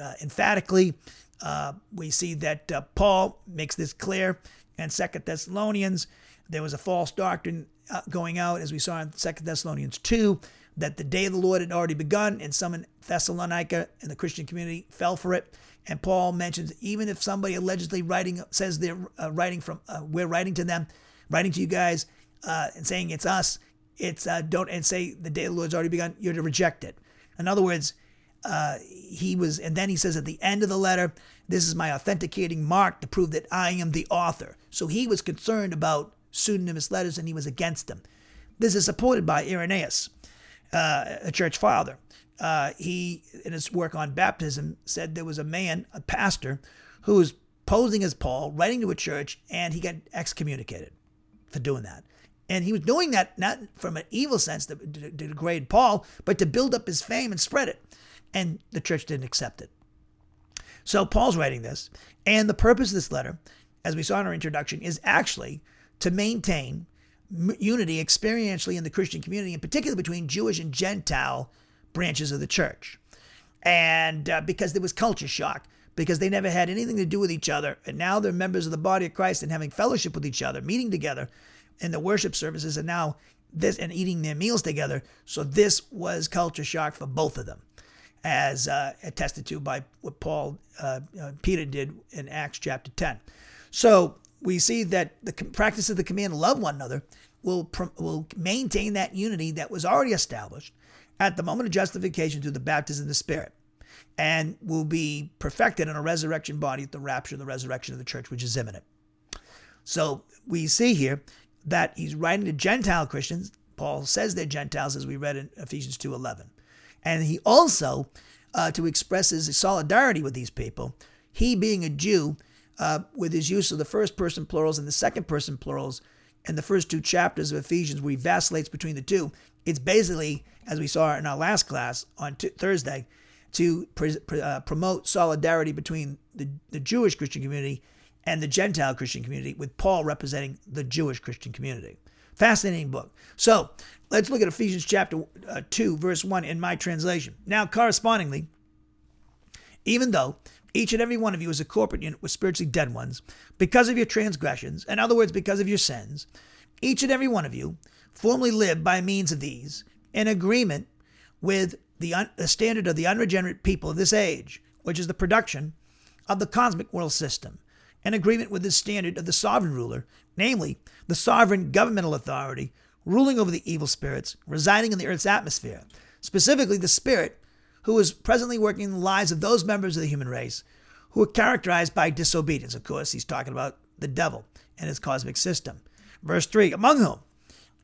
uh, emphatically. Uh, we see that uh, Paul makes this clear in Second Thessalonians. There was a false doctrine uh, going out, as we saw in Second Thessalonians 2, that the day of the Lord had already begun, and some in Thessalonica and the Christian community fell for it. And Paul mentions even if somebody allegedly writing says they're uh, writing from, uh, we're writing to them, writing to you guys, uh, and saying it's us, it's don't and say the day of the Lord's already begun. You're to reject it. In other words, uh, he was, and then he says at the end of the letter, "This is my authenticating mark to prove that I am the author." So he was concerned about pseudonymous letters, and he was against them. This is supported by Irenaeus, uh, a church father. Uh, he, in his work on baptism, said there was a man, a pastor, who was posing as Paul, writing to a church, and he got excommunicated for doing that. And he was doing that not from an evil sense to, to, to degrade Paul, but to build up his fame and spread it. And the church didn't accept it. So Paul's writing this, and the purpose of this letter, as we saw in our introduction, is actually to maintain unity experientially in the Christian community, in particular between Jewish and Gentile branches of the church. And uh, because there was culture shock, because they never had anything to do with each other, and now they're members of the body of Christ and having fellowship with each other, meeting together, in the worship services and now this and eating their meals together. So this was culture shock for both of them, as uh, attested to by what Paul uh, uh, Peter did in Acts chapter 10. So we see that the practice of the command to love one another will will maintain that unity that was already established at the moment of justification through the baptism of the Spirit, and will be perfected in a resurrection body at the rapture, the resurrection of the church, which is imminent. So we see here that he's writing to Gentile Christians. Paul says they're Gentiles, as we read in Ephesians 2.11. And he also, uh, to express his solidarity with these people, he being a Jew, uh, with his use of the first person plurals and the second person plurals in the first two chapters of Ephesians, where he vacillates between the two, it's basically, as we saw in our last class on t- Thursday, to uh, promote solidarity between the, the Jewish Christian community and the Gentile Christian community, with Paul representing the Jewish Christian community. Fascinating book. So let's look at Ephesians chapter uh, 2, verse 1 in my translation. Now, correspondingly, even though each and every one of you is a corporate unit with spiritually dead ones, because of your transgressions, in other words, because of your sins, each and every one of you formerly lived by means of these in agreement with the, un- the standard of the unregenerate people of this age, which is the production of the cosmic world system, in agreement with the standard of the sovereign ruler, namely the sovereign governmental authority ruling over the evil spirits residing in the earth's atmosphere, specifically the spirit who is presently working in the lives of those members of the human race who are characterized by disobedience. Of course, he's talking about the devil and his cosmic system. Verse 3 Among whom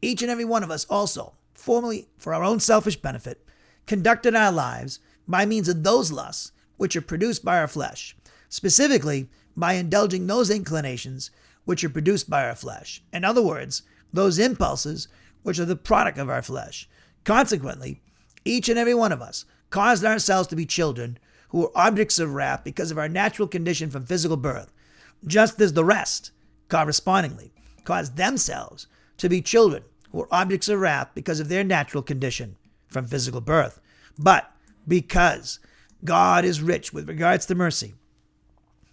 each and every one of us also, formerly for our own selfish benefit, conducted our lives by means of those lusts which are produced by our flesh, specifically by indulging those inclinations which are produced by our flesh. In other words, those impulses which are the product of our flesh. Consequently, each and every one of us caused ourselves to be children who were objects of wrath because of our natural condition from physical birth, just as the rest, correspondingly, caused themselves to be children who were objects of wrath because of their natural condition from physical birth, but because God is rich with regards to mercy,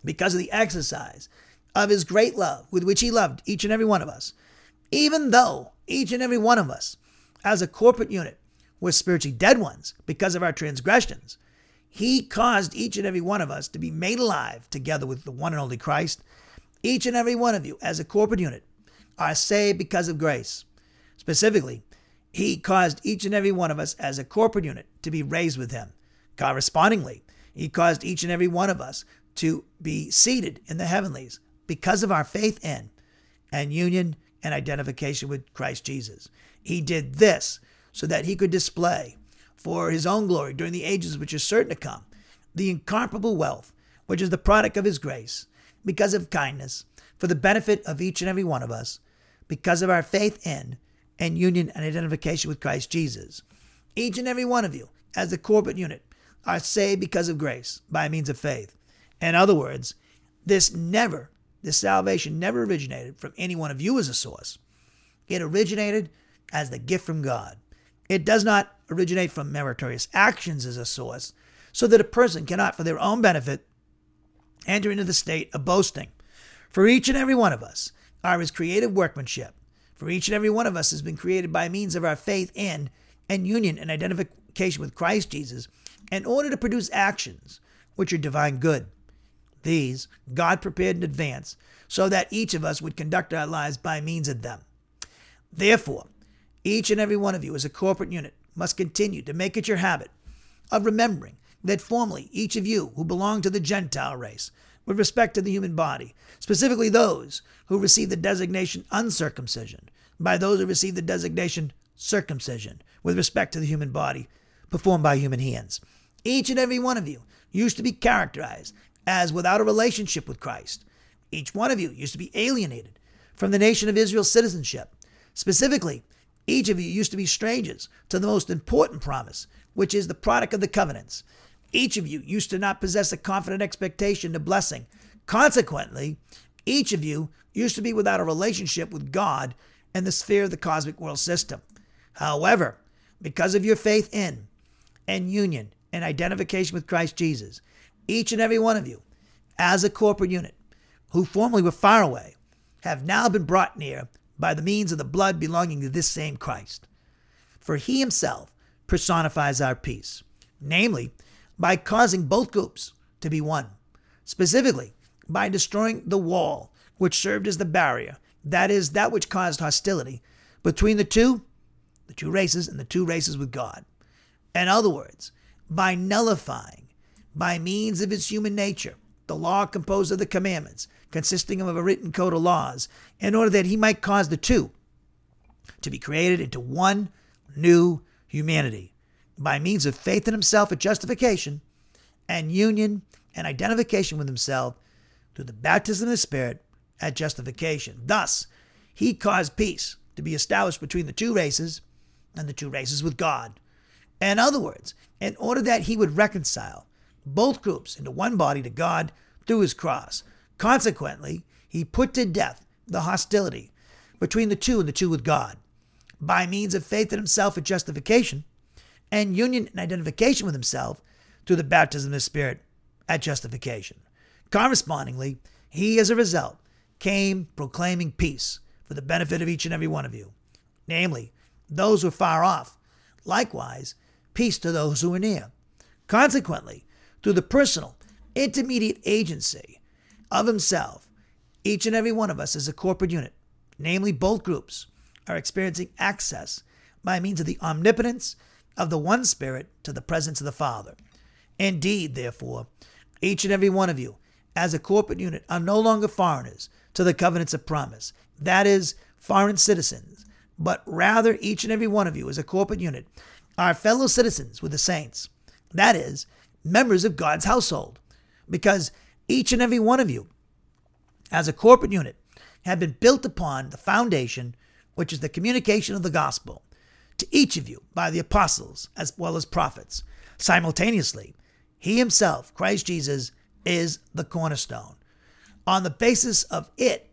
because of the exercise of his great love with which he loved each and every one of us, even though each and every one of us, as a corporate unit, were spiritually dead ones because of our transgressions, he caused each and every one of us to be made alive together with the one and only Christ. Each and every one of you, as a corporate unit, are saved because of grace. Specifically, he caused each and every one of us as a corporate unit to be raised with him. Correspondingly, he caused each and every one of us to be seated in the heavenlies because of our faith in and union and identification with Christ Jesus. He did this so that he could display for his own glory during the ages which are certain to come the incomparable wealth which is the product of his grace because of kindness for the benefit of each and every one of us because of our faith in and union and identification with Christ Jesus. Each and every one of you, as a corporate unit, are saved because of grace by means of faith. In other words, this never, this salvation never originated from any one of you as a source. It originated as the gift from God. It does not originate from meritorious actions as a source, so that a person cannot, for their own benefit, enter into the state of boasting. For each and every one of us are his creative workmanship, for each and every one of us has been created by means of our faith in and union and identification with Christ Jesus in order to produce actions which are divine good. These God prepared in advance so that each of us would conduct our lives by means of them. Therefore, each and every one of you as a corporate unit must continue to make it your habit of remembering that formerly each of you who belonged to the Gentile race with respect to the human body, specifically those who received the designation uncircumcision, by those who received the designation circumcision with respect to the human body performed by human hands. Each and every one of you used to be characterized as without a relationship with Christ. Each one of you used to be alienated from the nation of Israel's citizenship. Specifically, each of you used to be strangers to the most important promise, which is the product of the covenants. Each of you used to not possess a confident expectation of blessing. Consequently, each of you used to be without a relationship with God and the sphere of the cosmic world system. However, because of your faith in and union and identification with Christ Jesus, each and every one of you, as a corporate unit, who formerly were far away, have now been brought near by the means of the blood belonging to this same Christ. For he himself personifies our peace, namely, by causing both groups to be one, specifically by destroying the wall which served as the barrier, that is, that which caused hostility between the two, the two races, and the two races with God. In other words, by nullifying, by means of its human nature, the law composed of the commandments, consisting of a written code of laws, in order that he might cause the two to be created into one new humanity by means of faith in himself at justification and union and identification with himself through the baptism of the Spirit at justification. Thus, he caused peace to be established between the two races and the two races with God. In other words, in order that he would reconcile both groups into one body to God through his cross, Consequently, he put to death the hostility between the two and the two with God by means of faith in himself at justification and union and identification with himself through the baptism of the Spirit at justification. Correspondingly, he, as a result, came proclaiming peace for the benefit of each and every one of you, namely, those who are far off. Likewise, peace to those who are near. Consequently, through the personal, intermediate agency of himself, each and every one of us as a corporate unit, namely both groups, are experiencing access by means of the omnipotence of the one Spirit to the presence of the Father. Indeed, therefore, each and every one of you, as a corporate unit, are no longer foreigners to the covenants of promise, that is, foreign citizens, but rather each and every one of you, as a corporate unit, are fellow citizens with the saints, that is, members of God's household, because each and every one of you, as a corporate unit, have been built upon the foundation, which is the communication of the gospel, to each of you by the apostles as well as prophets. Simultaneously, he himself, Christ Jesus, is the cornerstone. On the basis of it,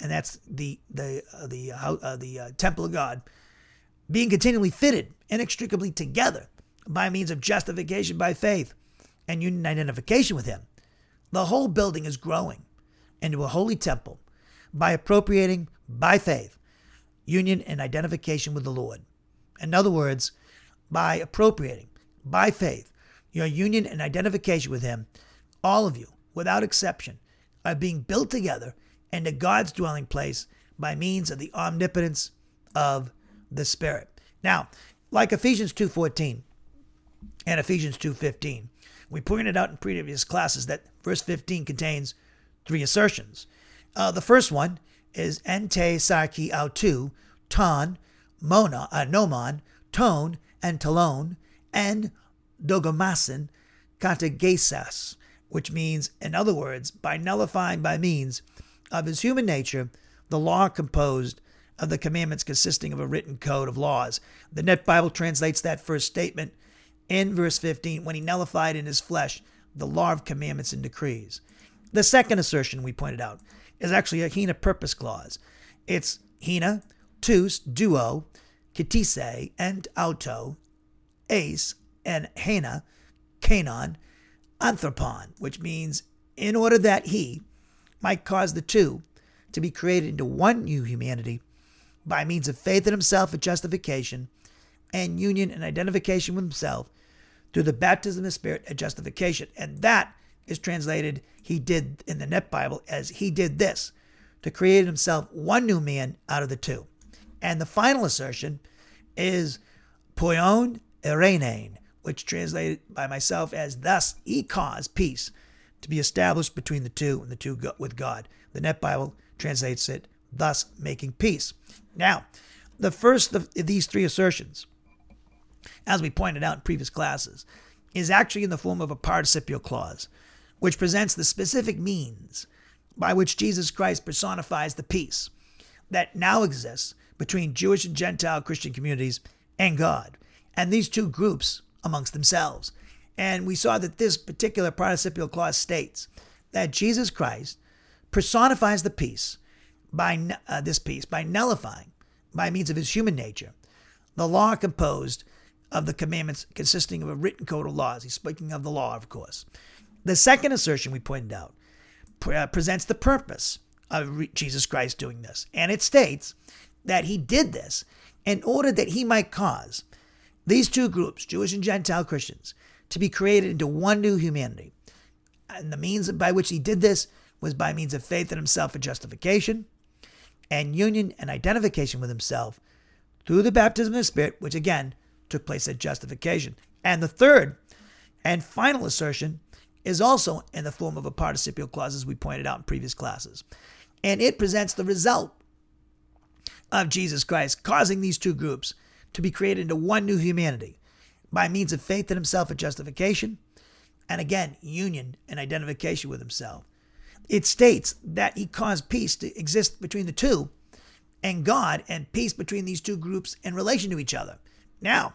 and that's the the uh, the uh, uh, the temple of God, being continually fitted inextricably together by means of justification by faith and union identification with Him, the whole building is growing into a holy temple by appropriating by faith union and identification with the Lord. In other words, by appropriating by faith your union and identification with Him, all of you, without exception, are being built together into God's dwelling place by means of the omnipotence of the Spirit. Now, like Ephesians 2:14 and Ephesians 2:15, we pointed out in previous classes that verse 15 contains three assertions. Uh, the first one is ente sarki autu, ton, mona, uh, nomon, tone, and talon, and dogomasin katagesas, which means, in other words, by nullifying by means of his human nature the law composed of the commandments consisting of a written code of laws. The Net Bible translates that first statement in verse 15 when he nullified in his flesh the law of commandments and decrees. The second assertion we pointed out is actually a hina purpose clause. It's hina, tus, duo, kitise, and auto, ace, and hena, canon, anthropon, which means in order that he might cause the two to be created into one new humanity by means of faith in himself at justification and union and identification with himself through the baptism of the Spirit at justification. And that is translated, he did in the Net Bible, as he did this to create himself one new man out of the two. And the final assertion is poion erenein, which translated by myself as thus he caused peace to be established between the two and the two with God. The Net Bible translates it thus making peace. Now, the first of these three assertions, as we pointed out in previous classes, is actually in the form of a participial clause, which presents the specific means by which Jesus Christ personifies the peace that now exists between Jewish and Gentile Christian communities and God, and these two groups amongst themselves. And we saw that this particular participial clause states that Jesus Christ personifies the peace by uh, this peace by nullifying by means of his human nature the law composed of the commandments consisting of a written code of laws. He's speaking of the law, of course. The second assertion we pointed out uh, presents the purpose of Jesus Christ doing this, and it states that he did this in order that he might cause these two groups, Jewish and Gentile Christians, to be created into one new humanity. And the means by which he did this was by means of faith in himself for justification and union and identification with himself through the baptism of the Spirit, which again took place at justification. And the third and final assertion is also in the form of a participial clause, as we pointed out in previous classes. And it presents the result of Jesus Christ causing these two groups to be created into one new humanity by means of faith in himself at justification, and again, union and identification with himself. It states that he caused peace to exist between the two and God and peace between these two groups in relation to each other. Now,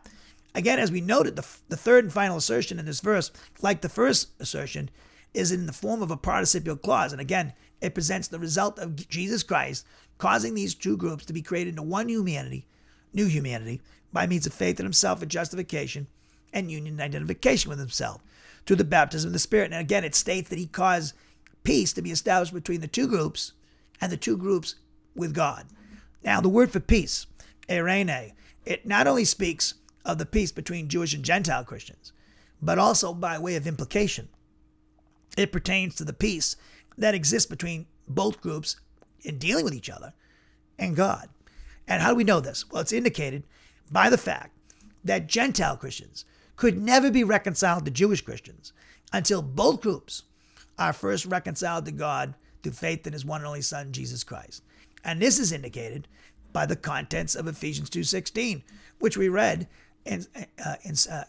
again, as we noted, the, the third and final assertion in this verse, like the first assertion, is in the form of a participial clause. And again, it presents the result of Jesus Christ causing these two groups to be created into one humanity, new humanity, by means of faith in himself and justification and union and identification with himself through the baptism of the Spirit. And again, it states that he caused peace to be established between the two groups and the two groups with God. Now, the word for peace, eirene, it not only speaks of the peace between Jewish and Gentile Christians, but also by way of implication. It pertains to the peace that exists between both groups in dealing with each other and God. And how do we know this? Well, it's indicated by the fact that Gentile Christians could never be reconciled to Jewish Christians until both groups are first reconciled to God through faith in his one and only son Jesus Christ. And this is indicated by the contents of Ephesians 2:16, which we read and uh, uh,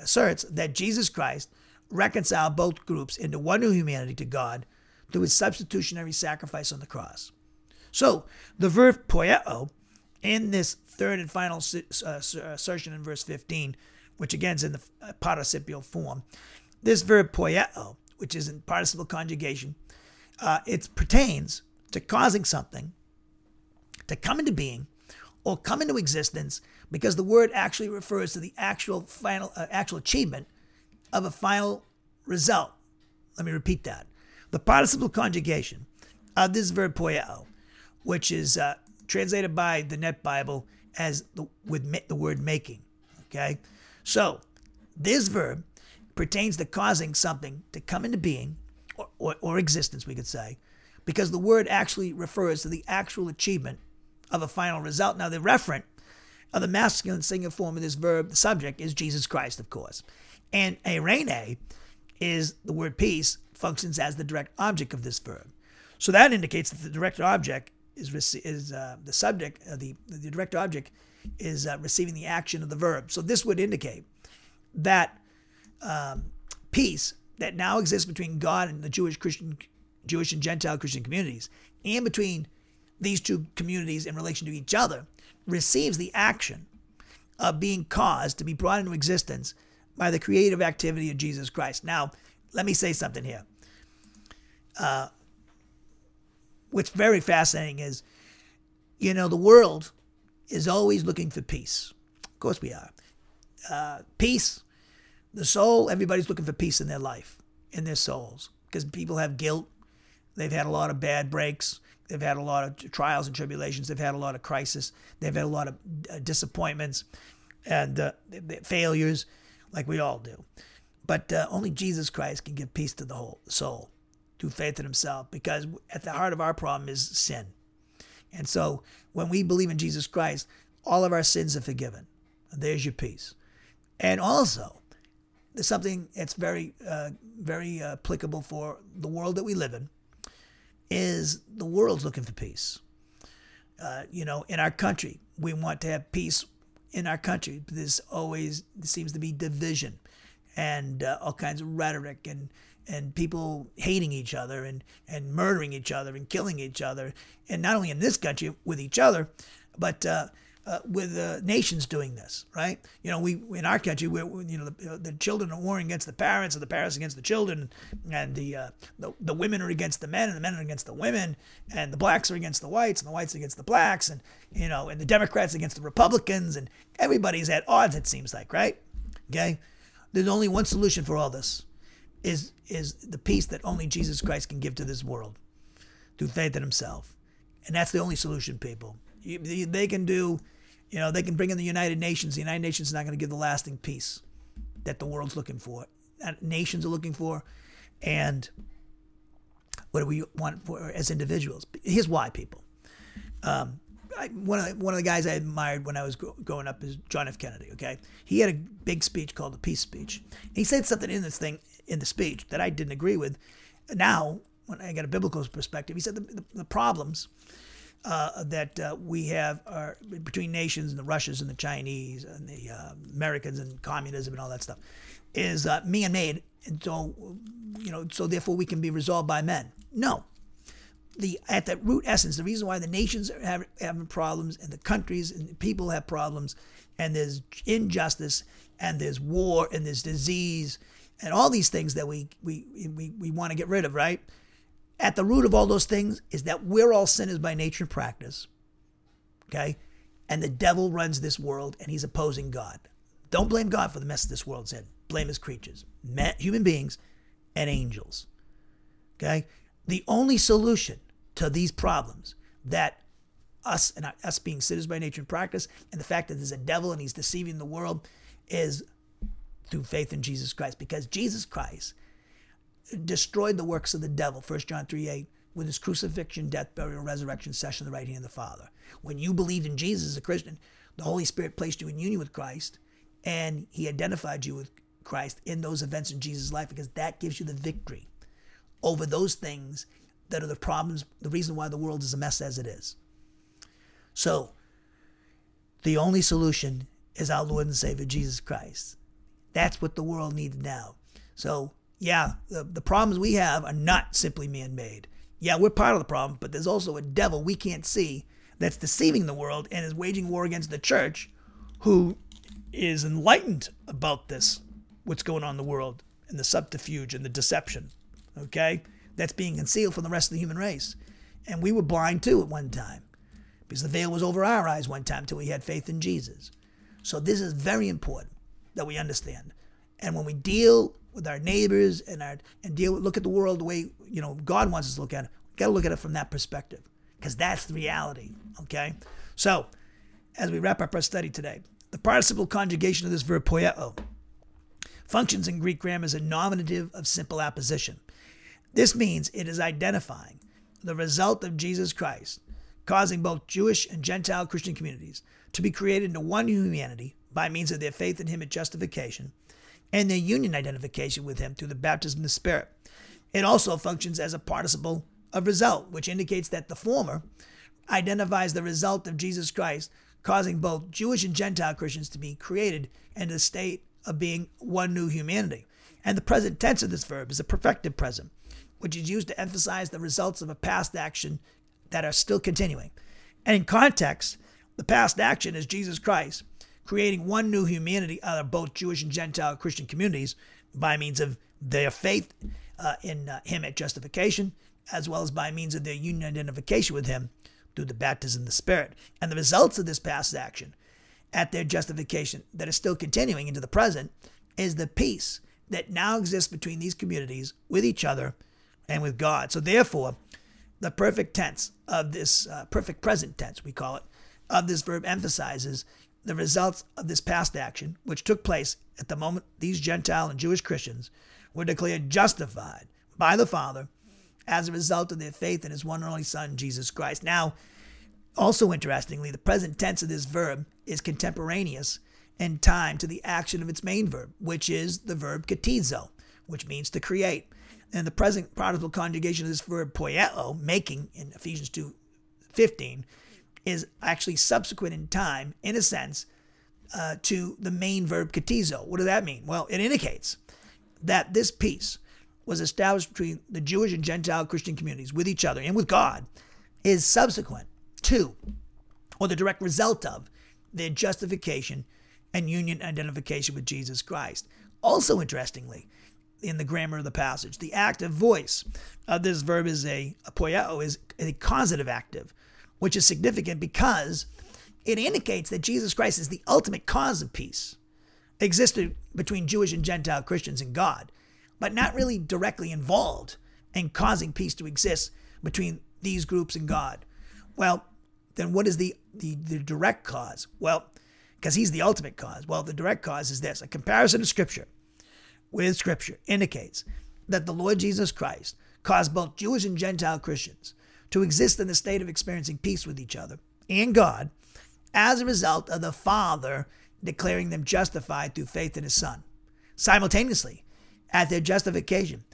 asserts that Jesus Christ reconciled both groups into one new humanity to God through his substitutionary sacrifice on the cross. So, the verb poieo in this third and final uh, assertion in verse 15, which again is in the uh, participial form, this verb poieo, which is in participle conjugation, uh, it pertains to causing something to come into being or come into existence because the word actually refers to the actual final uh, actual achievement of a final result. Let me repeat that. The participle conjugation of this verb poieo, which is uh, translated by the Net Bible as the, with the word making. Okay? So, this verb pertains to causing something to come into being or, or, or existence, we could say, because the word actually refers to the actual achievement of a final result. Now, the referent of the masculine singular form of this verb, the subject, is Jesus Christ, of course. And eirene is the word peace, functions as the direct object of this verb. So that indicates that the direct object is, is uh, the subject, uh, the, the direct object is uh, receiving the action of the verb. So this would indicate that um, peace that now exists between God and the Jewish Christian, Jewish and Gentile Christian communities, and between these two communities in relation to each other, receives the action of being caused to be brought into existence by the creative activity of Jesus Christ. Now, let me say something here. Uh, what's very fascinating is, you know, the world is always looking for peace. Of course, we are. Uh, peace, the soul, everybody's looking for peace in their life, in their souls, because people have guilt. They've had a lot of bad breaks. They've had a lot of trials and tribulations. They've had a lot of crisis. They've had a lot of uh, disappointments and uh, failures, like we all do. But uh, only Jesus Christ can give peace to the whole soul through faith in Himself, because at the heart of our problem is sin. And so, when we believe in Jesus Christ, all of our sins are forgiven. There's your peace. And also, there's something that's very, uh, very uh, applicable for the world that we live in is the world's looking for peace. Uh, you know, in our country, we want to have peace in our country. There's always seems to be division and uh, all kinds of rhetoric and and people hating each other and and murdering each other and killing each other, and not only in this country with each other, but uh, uh, with nations doing this, right? You know, we in our country, we you know the, the, children are warring against the parents, and the parents against the children, and the, uh, the the women are against the men, and the men are against the women, and the blacks are against the whites, and the whites against the blacks, and you know, and the Democrats against the Republicans, and everybody's at odds. It seems like, right? Okay, there's only one solution for all this, is is the peace that only Jesus Christ can give to this world, through faith in Himself, and that's the only solution, people. They can do you know, they can bring in the United Nations. The United Nations is not going to give the lasting peace that the world's looking for, that nations are looking for, and what do we want for as individuals? Here's why, people. Um, I, one of the, one of the guys I admired when I was growing up is John F. Kennedy. Okay, he had a big speech called the Peace Speech. He said something in this thing in the speech that I didn't agree with. Now, when I got a biblical perspective, he said the, the, the problems uh, that uh, we have are between nations and the Russians and the Chinese and the uh, Americans and communism and all that stuff is uh, man-made, and so you know, so therefore we can be resolved by men. No, the at the root essence, the reason why the nations are having, having problems and the countries and the people have problems, and there's injustice and there's war and there's disease and all these things that we we we, we want to get rid of, right? At the root of all those things is that we're all sinners by nature and practice. Okay? And the devil runs this world and he's opposing God. Don't blame God for the mess this world's in. Blame his creatures, human beings and angels. Okay? The only solution to these problems that us and us being sinners by nature and practice, and the fact that there's a devil and he's deceiving the world, is through faith in Jesus Christ. Because Jesus Christ destroyed the works of the devil, 1 John 3 8, with his crucifixion, death, burial, resurrection, session, of the right hand of the Father. When you believed in Jesus as a Christian, the Holy Spirit placed you in union with Christ, and he identified you with Christ in those events in Jesus' life because that gives you the victory over those things that are the problems, the reason why the world is a mess as it is. So, the only solution is our Lord and Savior Jesus Christ. That's what the world needs now. So, yeah, the, the problems we have are not simply man made. Yeah, we're part of the problem, but there's also a devil we can't see that's deceiving the world and is waging war against the church who is enlightened about this, what's going on in the world, and the subterfuge and the deception. Okay? That's being concealed from the rest of the human race. And we were blind too at one time because the veil was over our eyes one time till we had faith in Jesus. So this is very important that we understand. And when we deal with our neighbors and our and deal look at the world the way you know God wants us to look at it, we got to look at it from that perspective because that's the reality. Okay, so as we wrap up our study today, the participle conjugation of this verb poieo functions in Greek grammar as a nominative of simple apposition. This means it is identifying the result of Jesus Christ, causing both Jewish and Gentile Christian communities to be created into one humanity by means of their faith in Him at justification and their union identification with Him through the baptism of the Spirit. It also functions as a participle of result, which indicates that the former identifies the result of Jesus Christ, causing both Jewish and Gentile Christians to be created into the state of being one new humanity. And the present tense of this verb is a perfective present, which is used to emphasize the results of a past action that are still continuing. And in context, the past action is Jesus Christ creating one new humanity out of both Jewish and Gentile Christian communities by means of their faith uh, in uh, Him at justification, as well as by means of their union identification with Him through the baptism of the Spirit. And the results of this past action at their justification that is still continuing into the present is the peace that now exists between these communities with each other and with God. So, therefore, the perfect tense of this uh, perfect present tense, we call it, of this verb emphasizes the results of this past action, which took place at the moment these Gentile and Jewish Christians were declared justified by the Father as a result of their faith in his one and only Son, Jesus Christ. Now, also interestingly, the present tense of this verb is contemporaneous in time to the action of its main verb, which is the verb katizo, which means to create. And the present participle conjugation of this verb poieo, making in Ephesians 2 15, is actually subsequent in time, in a sense, uh, to the main verb katizo. What does that mean? Well, it indicates that this peace was established between the Jewish and Gentile Christian communities with each other and with God is subsequent to, or the direct result of, their justification and union identification with Jesus Christ. Also, interestingly, in the grammar of the passage, the active voice of this verb is a, a is a causative active, which is significant because it indicates that Jesus Christ is the ultimate cause of peace existed between Jewish and Gentile Christians and God, but not really directly involved in causing peace to exist between these groups and God. Well, then what is the, the, the direct cause? Well, because he's the ultimate cause. Well, the direct cause is this a comparison of Scripture with Scripture indicates that the Lord Jesus Christ caused both Jewish and Gentile Christians to exist in the state of experiencing peace with each other and God as a result of the Father declaring them justified through faith in His Son. Simultaneously, at their justification,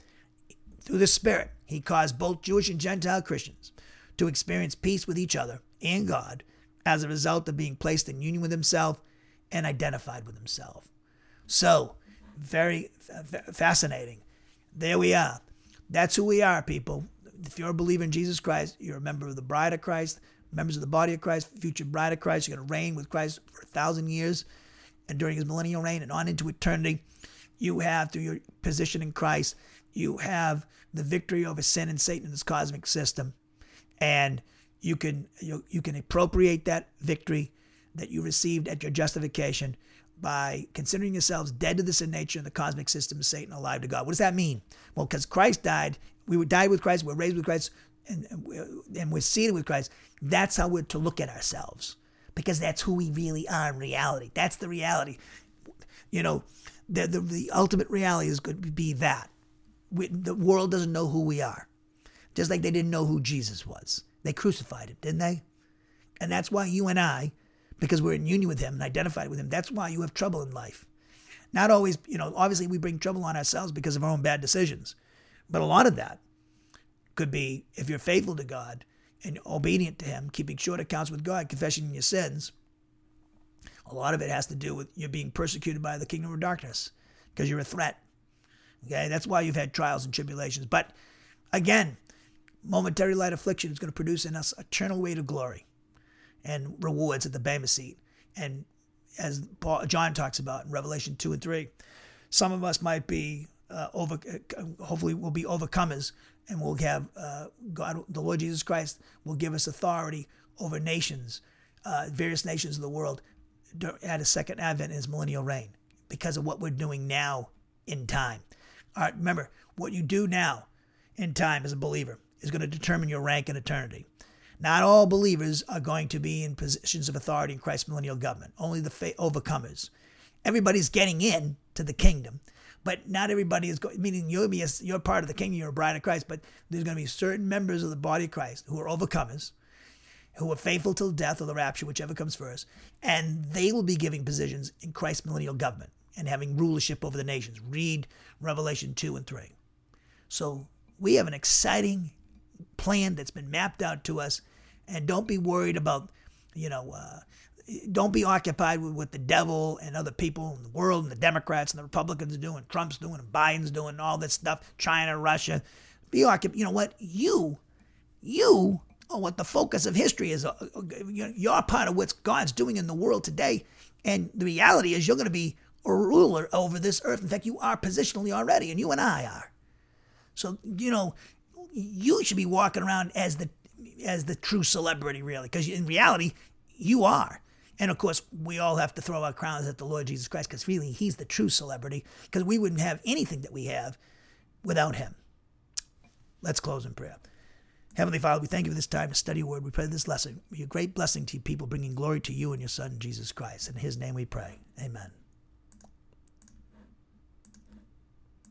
through the Spirit, He caused both Jewish and Gentile Christians to experience peace with each other and God as a result of being placed in union with Himself and identified with Himself. So, very fascinating. There we are. That's who we are, people if you're a believer in Jesus Christ, you're a member of the bride of Christ, members of the body of Christ, future bride of Christ. You're going to reign with Christ for a thousand years and during his millennial reign and on into eternity. You have, through your position in Christ, you have the victory over sin and Satan in this cosmic system. And you can you, you can appropriate that victory that you received at your justification by considering yourselves dead to the sin nature and the cosmic system of Satan, alive to God. What does that mean? Well, because Christ died, we were died with Christ, we're raised with Christ, and, and we're seated with Christ. That's how we're to look at ourselves, because that's who we really are in reality. That's the reality. You know, the the, the ultimate reality is going to be that we, the world doesn't know who we are, just like they didn't know who Jesus was. They crucified him, didn't they? And that's why you and I because we're in union with Him and identified with Him. That's why you have trouble in life. Not always, you know, obviously we bring trouble on ourselves because of our own bad decisions. But a lot of that could be if you're faithful to God and obedient to Him, keeping short accounts with God, confessing your sins. A lot of it has to do with you being persecuted by the kingdom of darkness because you're a threat. Okay, that's why you've had trials and tribulations. But again, momentary light affliction is going to produce in us eternal weight of glory and rewards at the Bema seat. And as Paul, John talks about in Revelation 2 and 3, some of us might be uh, over, uh, hopefully, we'll be overcomers and we'll have uh, God, the Lord Jesus Christ will give us authority over nations, uh, various nations of the world at a second advent in his millennial reign because of what we're doing now in time. All right, remember, what you do now in time as a believer is going to determine your rank in eternity. Not all believers are going to be in positions of authority in Christ's millennial government, only the overcomers. Everybody's getting in to the kingdom, but not everybody is going, meaning you'll be a, you're part of the kingdom, you're a bride of Christ, but there's going to be certain members of the body of Christ who are overcomers, who are faithful till death or the rapture, whichever comes first, and they will be giving positions in Christ's millennial government and having rulership over the nations. Read Revelation 2 and 3. So we have an exciting plan that's been mapped out to us and don't be worried about, you know, uh, don't be occupied with what the devil and other people in the world and the Democrats and the Republicans are doing, Trump's doing, and Biden's doing, all this stuff, China, Russia. Be occupied. You know what? You, you are what the focus of history is. Uh, uh, you're part of what God's doing in the world today. And the reality is, you're going to be a ruler over this earth. In fact, you are positionally already, and you and I are. So, you know, you should be walking around as the as the true celebrity, really, because in reality, you are. And of course, we all have to throw our crowns at the Lord Jesus Christ because really, He's the true celebrity because we wouldn't have anything that we have without Him. Let's close in prayer. Heavenly Father, we thank you for this time to study your word. We pray this lesson be a great blessing to you people, bringing glory to you and your Son, Jesus Christ. In His name we pray. Amen.